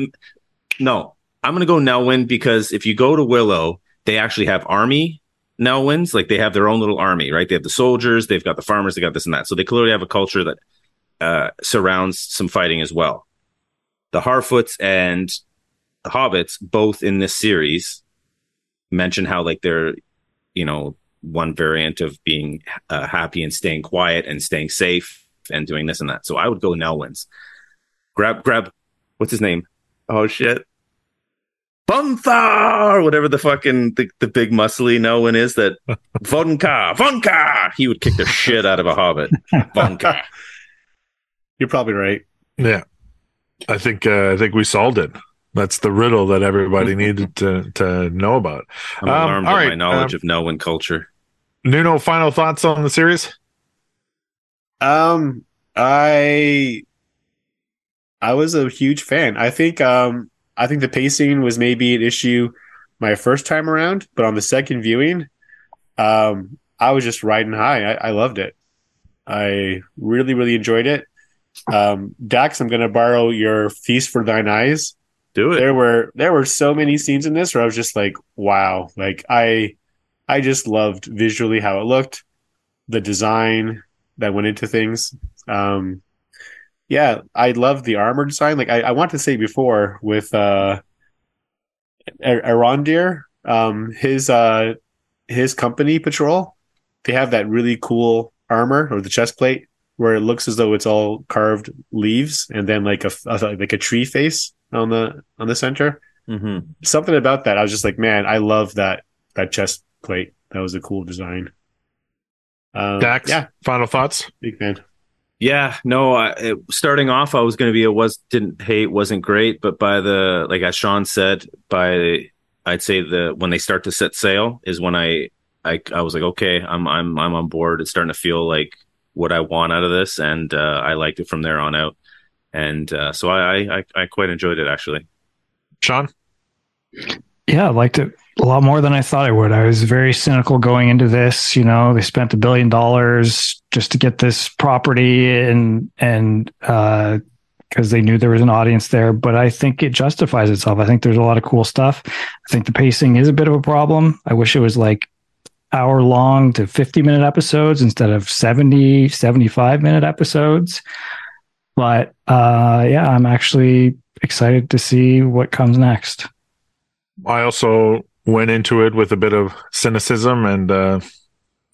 No, I'm gonna go Nelwyn because if you go to Willow, they actually have army Nelwyns. Like they have their own little army, right? They have the soldiers, they've got the farmers, they got this and that. So they clearly have a culture that uh, surrounds some fighting as well. The Harfoots and the Hobbits, both in this series, mention how like they're, you know, one variant of being uh, happy and staying quiet and staying safe and doing this and that. So I would go Nelwyns. Grab, grab, what's his name? Oh shit. Bunthar, whatever the fucking the, the big muscly Nelwyn is that Vonka, Vonka. He would kick the shit out of a hobbit. Vonka. You're probably right. Yeah, I think uh, I think we solved it. That's the riddle that everybody needed to to know about. I'm Um, alarmed all at my knowledge um, of Nelwyn culture. Nuno, final thoughts on the series? Um, I I was a huge fan. I think um I think the pacing was maybe an issue my first time around, but on the second viewing, um, I was just riding high. I, I loved it. I really, really enjoyed it. Um, Dax, I'm gonna borrow your feast for thine eyes. Do it. There were there were so many scenes in this where I was just like, wow, like I I just loved visually how it looked, the design that went into things. Um yeah, I love the armor design. Like I, I want to say before with uh Ar- Arondir, um his uh his company patrol, they have that really cool armor or the chest plate where it looks as though it's all carved leaves and then like a, a like a tree face on the on the center hmm something about that. I was just like, man, I love that that chest plate. That was a cool design. Um, Dax, yeah, final thoughts? big fan. Yeah, no. I, it, starting off, I was going to be a was didn't hate, wasn't great, but by the like as Sean said, by I'd say the when they start to set sail is when I I I was like, okay, I'm I'm I'm on board. It's starting to feel like what I want out of this, and uh, I liked it from there on out. And uh, so I, I I quite enjoyed it actually. Sean? yeah, I liked it a lot more than I thought I would. I was very cynical going into this. You know, they spent a billion dollars just to get this property and and uh because they knew there was an audience there, but I think it justifies itself. I think there's a lot of cool stuff. I think the pacing is a bit of a problem. I wish it was like hour long to 50 minute episodes instead of 70, 75 minute episodes. But uh yeah, I'm actually excited to see what comes next. I also went into it with a bit of cynicism, and uh,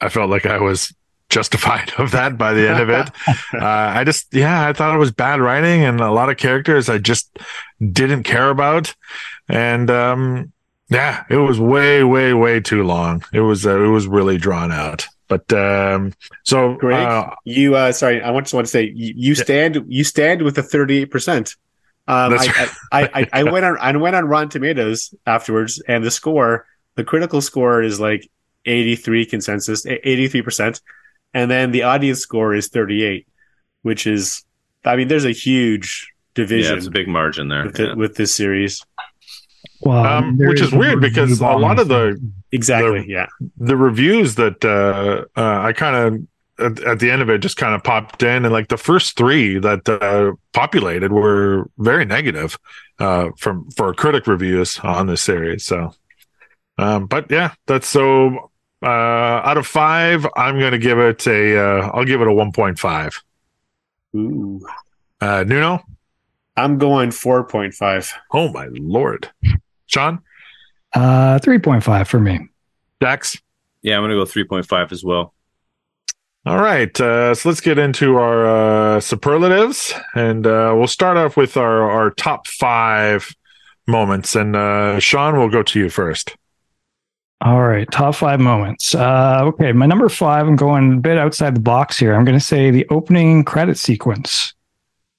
I felt like I was justified of that by the end of it. uh, I just, yeah, I thought it was bad writing and a lot of characters I just didn't care about, and um, yeah, it was way, way, way too long. It was, uh, it was really drawn out. But um, so, Greg, uh, you uh sorry, I just want to say you, you stand you stand with the thirty eight percent. Um, That's I, I, I, I went on I went on Rotten Tomatoes afterwards, and the score, the critical score is like eighty three consensus, eighty three percent, and then the audience score is thirty eight, which is, I mean, there's a huge division. Yeah, division it's a big margin there. with, Yeah. it, with this series. Well, um, which is a weird because a lot of the Exactly. The- yeah. the reviews that uh, uh, I kind of at, at the end of it just kind of popped in, and like the first three that uh, populated were very negative uh, from for critic reviews on this series. So, um, but yeah, that's so. Uh, out of five, I'm going to give it a. Uh, I'll give it a 1.5. Ooh. Uh, Nuno. I'm going 4.5. Oh my lord, Sean, Uh, 3.5 for me. Dax. Yeah, I'm gonna go 3.5 as well. All right, uh, so let's get into our uh, superlatives, and uh, we'll start off with our our top five moments. And uh, Sean, we'll go to you first. All right, top five moments. Uh, okay, my number five, I'm going a bit outside the box here. I'm going to say the opening credit sequence.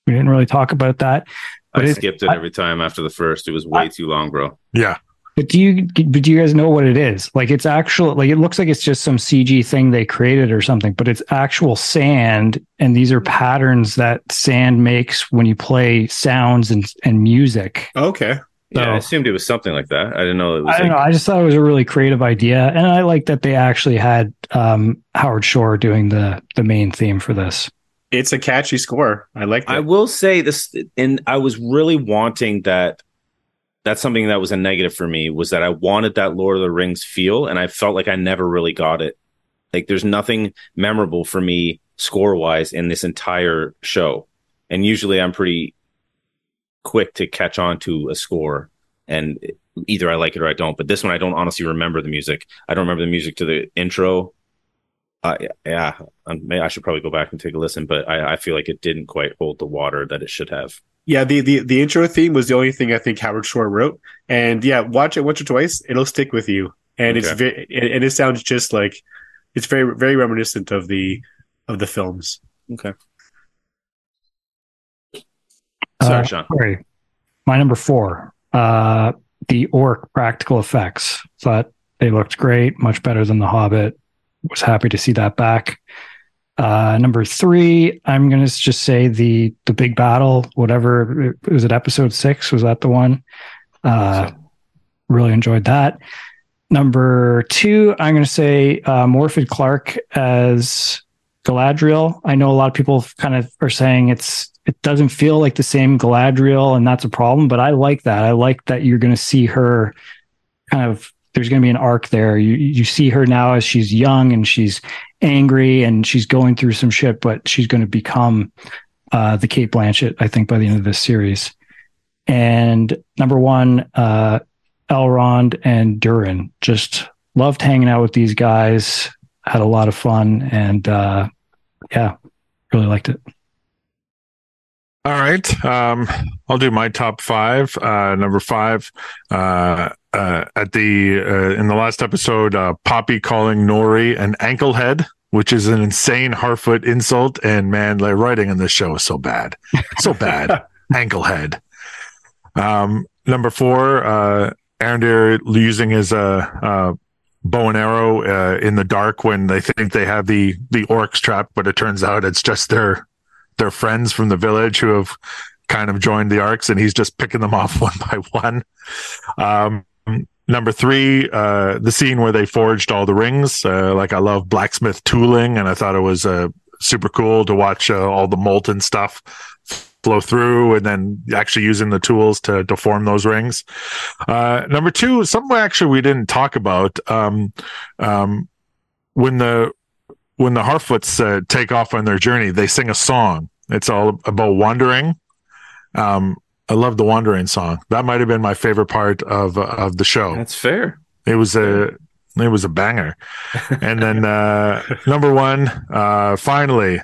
We didn't really talk about that. But I it- skipped it I- every time after the first. It was way too long, bro. Yeah, But do you but do you guys know what it is? Like it's actual like it looks like it's just some CG thing they created or something, but it's actual sand and these are patterns that sand makes when you play sounds and and music. Okay. Yeah, I assumed it was something like that. I didn't know it was I don't like know. I just thought it was a really creative idea, and I like that they actually had um, Howard Shore doing the the main theme for this. It's a catchy score. I like I will say this, and I was really wanting that. That's something that was a negative for me was that I wanted that Lord of the Rings feel, and I felt like I never really got it. Like there's nothing memorable for me score wise in this entire show, and usually I'm pretty quick to catch on to a score, and either I like it or I don't. But this one, I don't honestly remember the music. I don't remember the music to the intro. Uh, yeah, I should probably go back and take a listen, but I, I feel like it didn't quite hold the water that it should have. Yeah, the, the the intro theme was the only thing I think Howard Shore wrote. And yeah, watch it once or twice, it'll stick with you. And it's very and and it sounds just like it's very very reminiscent of the of the films. Okay. Sorry, Uh, Sean. Sorry. My number four, uh, the orc practical effects. Thought they looked great, much better than The Hobbit. Was happy to see that back. Uh, number three, I'm going to just say the the big battle, whatever was it, episode six? Was that the one? Uh, really enjoyed that. Number two, I'm going to say uh, Morfydd Clark as Galadriel. I know a lot of people kind of are saying it's it doesn't feel like the same Galadriel, and that's a problem. But I like that. I like that you're going to see her kind of. There's going to be an arc there. You you see her now as she's young and she's angry and she's going through some shit, but she's going to become uh, the Cate Blanchett. I think by the end of this series. And number one, uh, Elrond and Durin. Just loved hanging out with these guys. Had a lot of fun, and uh, yeah, really liked it. All right. Um, I'll do my top five. Uh, number five, uh, uh, at the, uh, in the last episode, uh, Poppy calling Nori an anklehead, which is an insane Harfoot insult. And man, the writing in this show is so bad. So bad. anklehead. Um, number four, uh, Arondir using his, uh, uh, bow and arrow, uh, in the dark when they think they have the, the orcs trapped, but it turns out it's just their, their friends from the village who have kind of joined the arcs and he's just picking them off one by one. Um, number three, uh, the scene where they forged all the rings. Uh, like I love blacksmith tooling and I thought it was, uh, super cool to watch uh, all the molten stuff flow through and then actually using the tools to, to form those rings. Uh, number two, something actually we didn't talk about. Um, um, when the, when the Harfoots uh, take off on their journey, they sing a song. It's all about wandering. Um, I love the wandering song. That might have been my favorite part of of the show. That's fair. It was a it was a banger. and then uh, number one, uh, finally,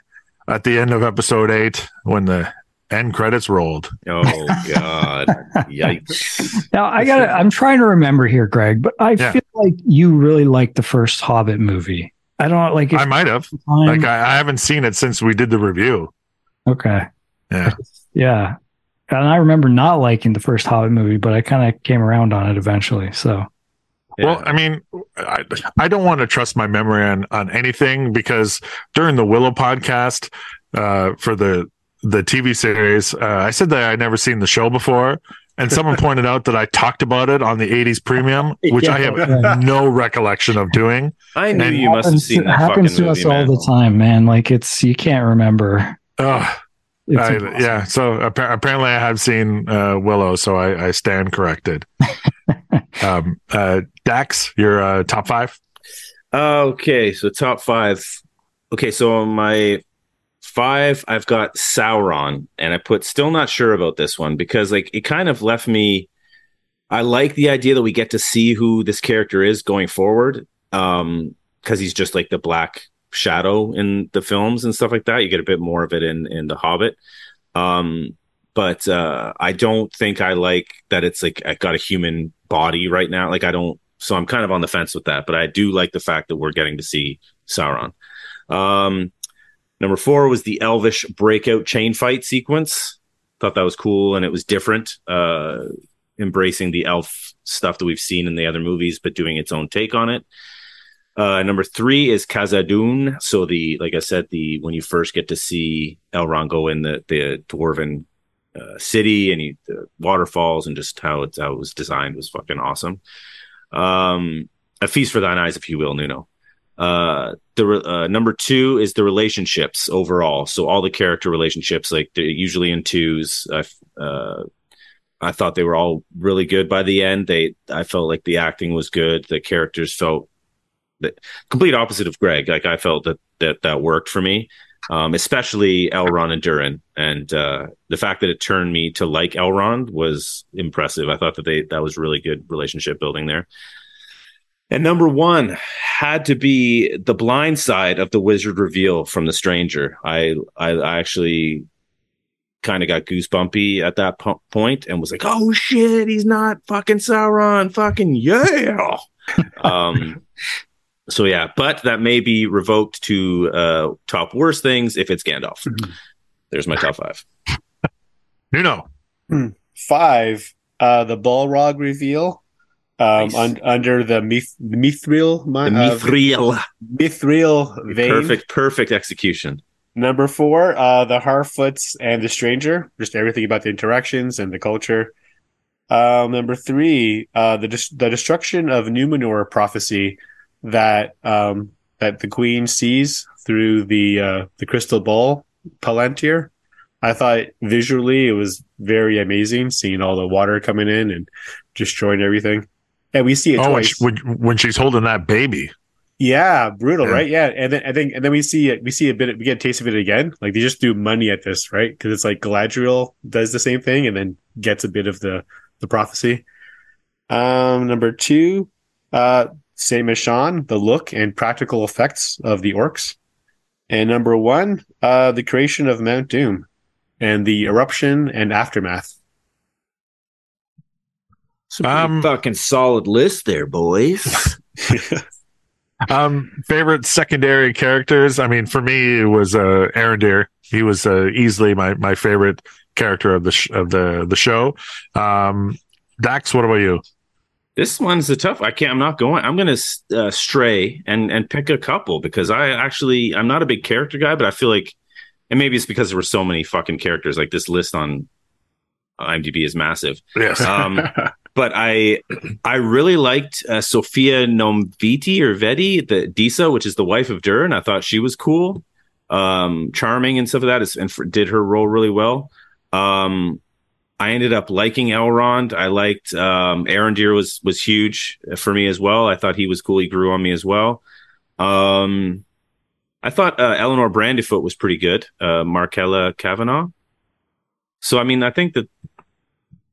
at the end of episode eight, when the end credits rolled. Oh God! Yikes! Now I got. I'm trying to remember here, Greg, but I Yeah. feel like you really liked the first Hobbit movie. I don't like. I might have. time- Like I, I haven't seen it since we did the review. okay, Yeah. yeah, and I remember not liking the first Hobbit movie, but I kind of came around on it eventually. So Well, I mean, I, I don't want to trust my memory on, on anything because during the Willow podcast uh, for the the TV series, uh, I said that I'd never seen the show before, and someone pointed out that I talked about it on the '80s premium, which I have Yeah. no recollection of doing. I knew And you must have seen that happens fucking to movie, us man. all the time, man. Like it's you can't remember. Ugh, It's I- yeah, so appa- apparently I have seen uh, Willow, so I, I stand corrected. um, uh, Dax, your uh, top five. Okay, so top five. Okay, so on my five, I've got Sauron, and I put still not sure about this one because like it kind of left me. I like the idea that we get to see who this character is going forward, um, because he's just like the black shadow in the films and stuff like that. You get a bit more of it in in the Hobbit, um, but uh, I don't think I like that it's like I got a human body right now. Like I don't so I'm kind of on the fence with that, but I do like the fact that we're getting to see Sauron. Um, number four was the Elvish breakout chain fight sequence. Thought that was cool and it was different, uh, embracing the elf stuff that we've seen in the other movies, but doing its own take on it. Uh, number three is Khazad-dûm. So the, like I said, the when you first get to see Elrond go in the the dwarven uh, city and he, the waterfalls and just how it, how it was designed was fucking awesome. Um, a feast for thine eyes, if you will, Nuno. Uh, the uh, number two is the relationships overall. So all the character relationships, like they're usually in twos. I, uh, I thought they were all really good by the end. They, I felt like the acting was good. The characters felt the complete opposite of Greg. Like I felt that that that worked for me, um, especially Elrond and Durin, and uh, the fact that it turned me to like Elrond was impressive. I thought that they that was really good relationship building there. And number one had to be the blind side of the wizard reveal from the stranger. I I, I actually kind of got goosebumpy at that po- point and was like, "Oh shit, he's not fucking Sauron, fucking yeah." um, so yeah, but that may be revoked to uh, top worst things if it's Gandalf. There's my top five. Nuno. Five, uh, the Balrog reveal. Um, Nice. un- under the Mith- Mithril, The mi- uh, Mithril, Mithril vein. perfect, perfect execution. Number four, uh, the Harfoots and the Stranger. Just everything about the interactions and the culture. Um, number three, uh, the dis- the destruction of Numenor prophecy that um, that the Queen sees through the uh, the crystal ball Palantir. I thought visually it was very amazing, seeing all the water coming in and destroying everything. And we see it Oh, when, twice. she, when, when she's holding that baby. Yeah, brutal, Yeah. right? Yeah, and then I think, and then we see it. We see a bit. We get a taste of it again. Like they just threw money at this, right? Because it's like Galadriel does the same thing, and then gets a bit of the the prophecy. Um, number two, uh, same as Sean, the look and practical effects of the orcs. And number one, uh, the creation of Mount Doom and the eruption and aftermath. Some Um, fucking solid list there, boys. Um, favorite secondary characters. I mean, for me, it was uh, Arondir. He was uh, easily my my favorite character of the sh- of the the show. Um, Dax, what about you? This one's a tough. I can't. I'm not going. I'm going to uh, stray and and pick a couple because I actually I'm not a big character guy, but I feel like, and maybe it's because there were so many fucking characters. Like this list on IMDb is massive. Yes. Um, but I I really liked uh, Sophia Nomviti or Vedi, the Disa, which is the wife of Durin. I thought she was cool, um, charming and stuff like that, is- and for, did her role really well. Um, I ended up liking Elrond. I liked um, Arondir was was huge for me as well. I thought he was cool. He grew on me as well. Um, I thought uh, Elanor Brandyfoot was pretty good. Uh, Markella Kavenagh. So I mean, I think that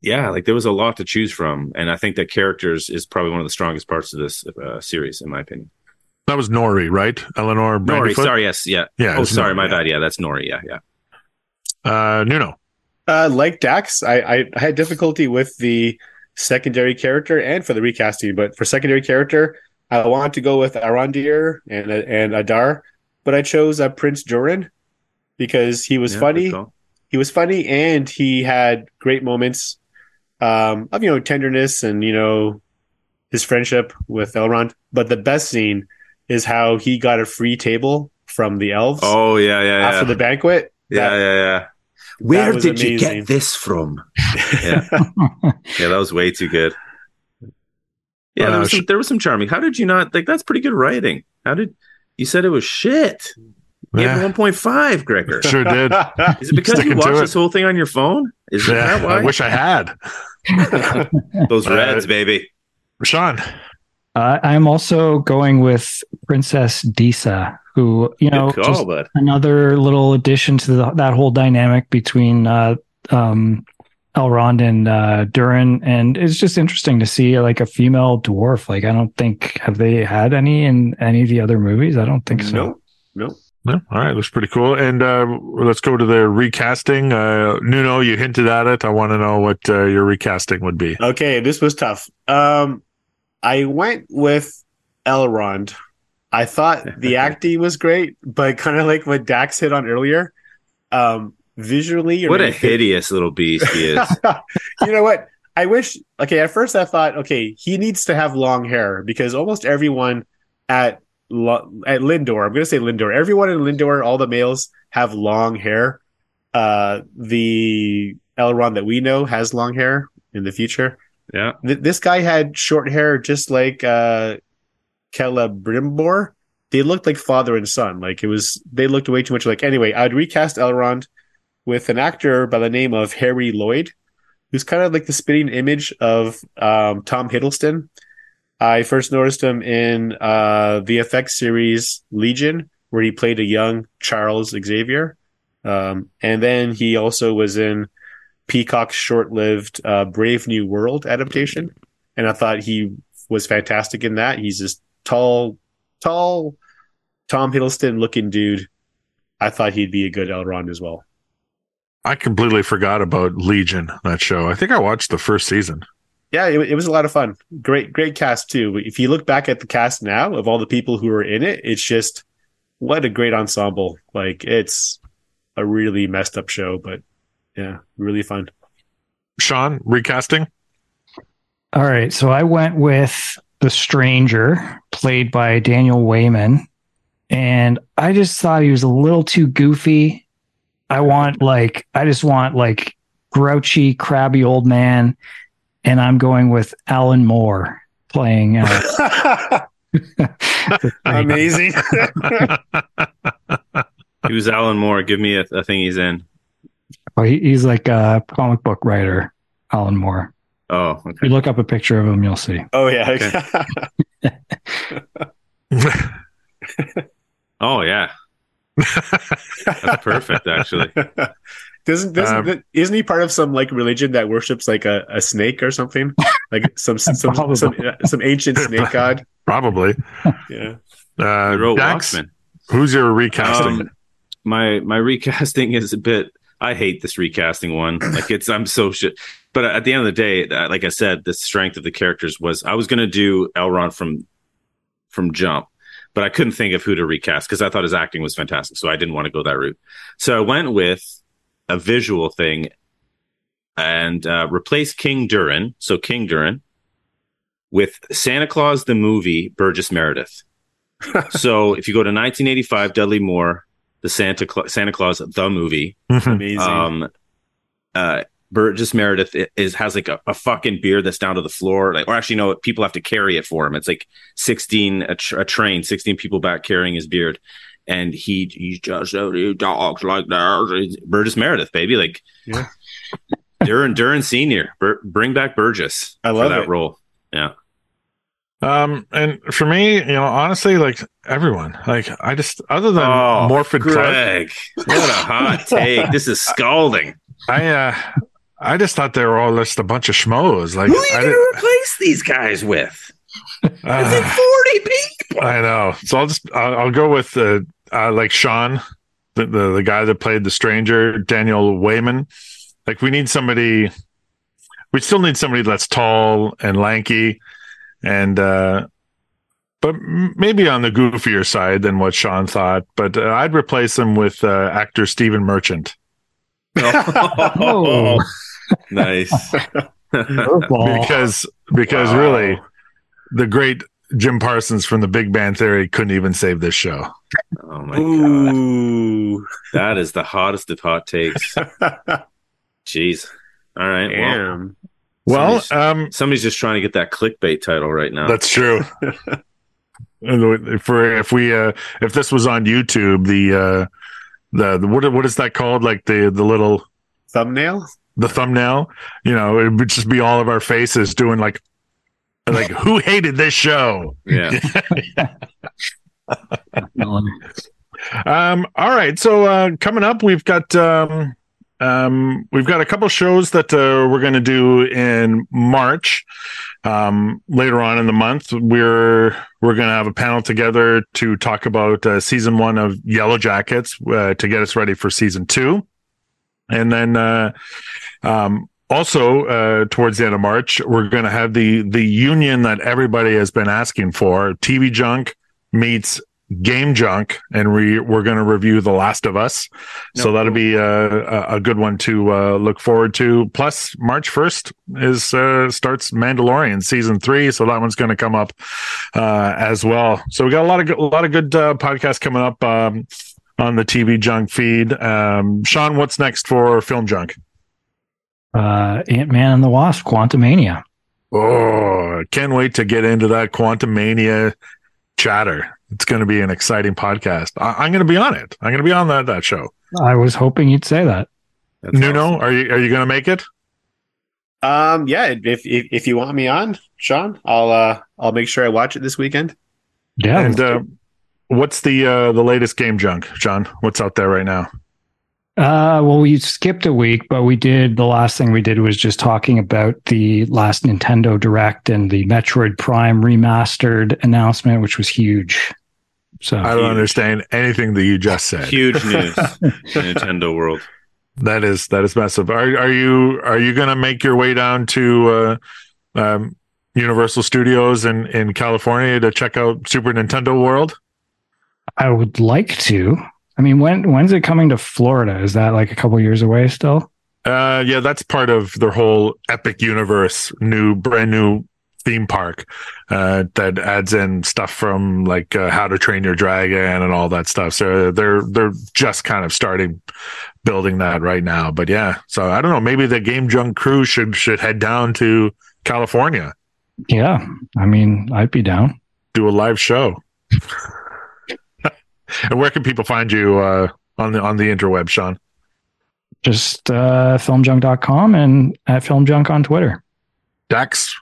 yeah, like there was a lot to choose from, and I think that characters is probably one of the strongest parts of this uh, series, in my opinion. that was Nori, right? Elanor Nori, sorry, yes, yeah. Yeah. oh, sorry, Nori, my yeah. bad. Yeah, that's Nori. Yeah, yeah. Uh, Nuno. Uh, like Dax, I, I, I had difficulty with the secondary character and for the recasting, but for secondary character, I wanted to go with Arondir and and Adar, but I chose uh, Prince Durin because he was Yeah, funny. He was funny and he had great moments um, of you know tenderness and you know his friendship with Elrond. But the best scene is how he got a free table from the elves Oh yeah, yeah, yeah, after the banquet. yeah, That- yeah, yeah. Where was did you get this from? Yeah, yeah, that was way too good. Yeah, there Uh, was, some, there was some charming. How did you not like? That's pretty good writing. How did you said it was shit? You Yeah, gave one point five, Gregor. sure did. Is it because Sticking you watched this whole thing on your phone? Is Yeah, that why? I wish I had. Those Uh, reds, baby. Sean. Uh, I'm also going with Princess Disa, who you know, call, just bud. another little addition to the, that whole dynamic between uh, um, Elrond and uh, Durin, and it's just interesting to see like a female dwarf. Like I don't think have they had any in any of the other movies. I don't think so. No, no. Yeah, all right, looks pretty cool. And uh, let's go to the recasting. Uh, Nuno, you hinted at it. I want to know what uh, your recasting would be. Okay, this was tough. Um, I went with Elrond. I thought the acting was great, but kind of like what Dax hit on earlier, um, visually. What a hideous little beast he is. you know what? I wish. Okay, at first I thought, okay, he needs to have long hair because almost everyone at at Lindor, I'm going to say Lindor. Everyone in Lindor, all the males have long hair. Uh, the Elrond that we know has long hair in the future. Yeah. Th- this guy had short hair, just like uh, Celebrimbor. They looked like father and son. Like it was, they looked way too much like. Anyway, I'd recast Elrond with an actor by the name of Harry Lloyd, who's kind of like the spitting image of um, Tom Hiddleston. I first noticed him in uh, the FX series Legion, where he played a young Charles Xavier. Um, and then he also was in Peacock's short-lived uh, Brave New World adaptation, and I thought he was fantastic in that. He's this tall, tall Tom Hiddleston-looking dude. I thought he'd be a good Elrond as well. I completely forgot about Legion, that show. I think I watched the first season. Yeah, it, it was a lot of fun. Great, great cast too. If you look back at the cast now of all the people who are in it, it's just what a great ensemble. Like it's a really messed up show, but yeah, really fun. Sean, recasting? All right, so I went with the Stranger, played by Daniel Weyman, and I just thought he was a little too goofy. I want like I just want like grouchy, crabby old man, and I'm going with Alan Moore playing. Uh, Amazing. He was Alan Moore. Give me a, a thing he's in. Oh, he, he's like a comic book writer, Alan Moore. Oh, If you look up a picture of him, you'll see. oh yeah. Oh, yeah. That's perfect, actually. doesn't doesn't Um, isn't he part of some like religion that worships like a, a snake or something? Like some some some, Probably. some, some ancient snake god. Probably. Yeah. Uh, He Dax, who's your recasting? Um, my my recasting is a bit. I hate this recasting one. Like it's I'm so shit. But at the end of the day, uh, like I said, the strength of the characters was I was gonna do Elrond from from Jump, but I couldn't think of who to recast because I thought his acting was fantastic. So I didn't want to go that route. So I went with a visual thing and uh, replaced King Durin. So King Durin with Santa Claus the movie Burgess Meredith. so if you go to 1985, Dudley Moore, the Santa Cla- Santa Claus the movie, Amazing. um, uh, Burgess Meredith is has like a, a fucking beard that's down to the floor. Like, or actually, no, people have to carry it for him. It's like sixteen a, tr- a train, sixteen people back carrying his beard, and he he's just he talks like that. Burgess Meredith, baby, like Yeah. Duran Duran Senior, Bur- bring back Burgess I for love that it. role. Yeah, Um, and for me, you know, honestly, like everyone, like I just, other than oh, Morfydd Clark, Greg, what a hot take! This is scalding. I, uh, I just thought they were all just a bunch of schmoes. Like, Who are you I, going to replace these guys with? Like uh, forty people. I know. So I'll just, I'll, I'll go with, uh, uh, like Sean, the, the, the guy that played the stranger, Daniel Weyman. Like, we need somebody, we still need somebody that's tall and lanky and, uh, but maybe on the goofier side than what Sean thought. But uh, I'd replace him with uh, actor Stephen Merchant. Oh. nice. Because because Wow. really the great Jim Parsons from the Big Bang Theory couldn't even save this show. Oh my god, Ooh. that is the hottest of hot takes. Jeez. All right. Well, Damn. Well, Somebody's- um, somebody's just trying to get that clickbait title right now. that's true. For if we if we uh, if this was on YouTube, the uh, the, the what what is that called? Like the the little Thumbnail? the thumbnail, you know, it would just be all of our faces doing like like who hated this show? Yeah. Um, all right. So uh, coming up, we've got um, um, we've got a couple shows that uh, we're going to do in March. Um, later on in the month, we're we're going to have a panel together to talk about uh, season one of Yellowjackets uh, to get us ready for season two, and then uh, um, also uh, towards the end of March, we're going to have the the union that everybody has been asking for. TV Junk meets Game Junk, and we we're going to review The Last of Us. so that'll be a, a, a good one to uh, look forward to. Plus, March first is uh, starts Mandalorian season three, so that one's going to come up uh, as well. So we got a lot of good, a lot of good uh, podcasts coming up um, on the TV Junk feed. Um, Sean, what's next for Film Junk? Uh, Ant Man and the Wasp, Quantumania. Oh, can't wait to get into that Quantum Mania chatter. It's going to be an exciting podcast. I, I'm going to be on it. I'm going to be on that that show. I was hoping you'd say that. That's Nuno, awesome. are you are you going to make it? Um, yeah, if, if if you want me on, Sean, I'll uh I'll make sure I watch it this weekend. Yeah. and uh, what's the uh, the latest game junk, John? What's out there right now? Uh, well, we skipped a week, but we did. The last thing we did was just talking about the last Nintendo Direct and the Metroid Prime remastered announcement, which was huge. So I don't Huge. understand anything that you just said. Huge news in Nintendo world. That is that is massive. Are are you are you going to make your way down to uh, um, Universal Studios in in California to check out Super Nintendo World? I would like to. I mean, when when's it coming to Florida? Is that like a couple years away still? Uh, yeah, that's part of their whole Epic Universe, new, brand new theme park uh, that adds in stuff from like uh, How to Train Your Dragon and all that stuff. So they're they're just kind of starting building that right now. But yeah, so I don't know. Maybe the Game Junk crew should should head down to California, Yeah. I mean, I'd be down. do a live show. and where can people find you uh, on the on the interweb, Sean? Just uh, filmjunk.com and at filmjunk on Twitter. Dax,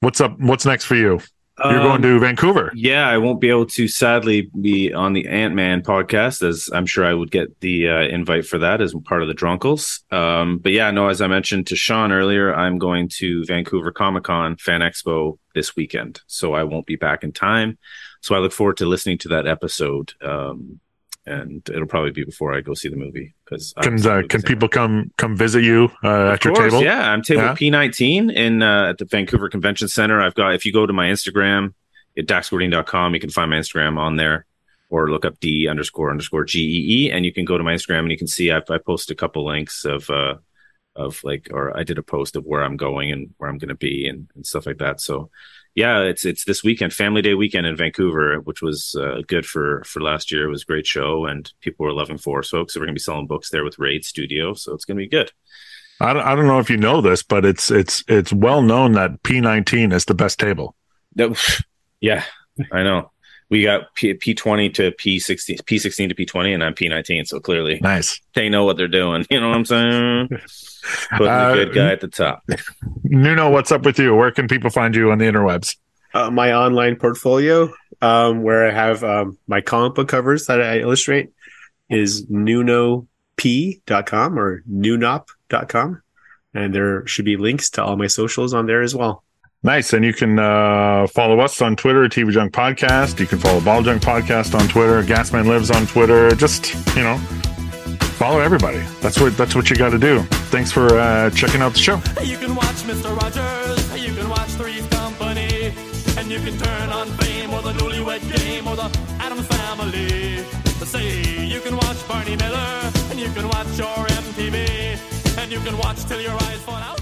what's up? What's next for you? You're going Um, to Vancouver. Yeah, I won't be able to sadly be on the Ant Man podcast, as I'm sure I would get the uh, invite for that as part of the Drunkles. Um, but yeah, no, as I mentioned to Sean earlier, I'm going to Vancouver Comic Con Fan Expo this weekend, so I won't be back in time. So I look forward to listening to that episode, um, and it'll probably be before I go see the movie because Can uh, can people come come visit you uh, at your table? Yeah, I'm table Yeah. P19 in uh, at the Vancouver Convention Center. I've got if you go to my Instagram at daxgordine.com, you can find my Instagram on there, or look up D underscore underscore G E E, and you can go to my Instagram and you can see I've I post a couple links of uh of like or I did a post of where I'm going and where I'm going to be and, and stuff like that. So yeah, it's it's this weekend, Family Day weekend in Vancouver, which was uh, good for for last year. It was a great show and people were loving Force folks. So we're gonna be selling books there with Raid Studio, so it's gonna be good. I don't, I don't know if you know this, but it's it's it's well known that P19 is the best table. Yeah, I know. We got P P twenty to P sixteen, P sixteen to P twenty, and I'm P nineteen. So clearly, Nice. they know what they're doing. You know what I'm saying? Putting Uh, the good guy at the top. Nuno, what's up with you? Where can people find you on the interwebs? Uh, my online portfolio, um, where I have um, my comic book covers that I illustrate, is nunop.com or nunop.com. And there should be links to all my socials on there as well. Nice. And you can uh, follow us on Twitter, TV Junk Podcast. You can follow Ball Junk Podcast on Twitter. Gasman Lives on Twitter. Just, you know, follow everybody. That's what that's what you got to do. Thanks for uh, checking out the show. You can watch Mr. Rogers, you can watch Three's Company, and you can turn on Fame or the Newlywed Game or the Addams Family. Say you can watch Barney Miller, and you can watch your MTV, and you can watch till your eyes fall out.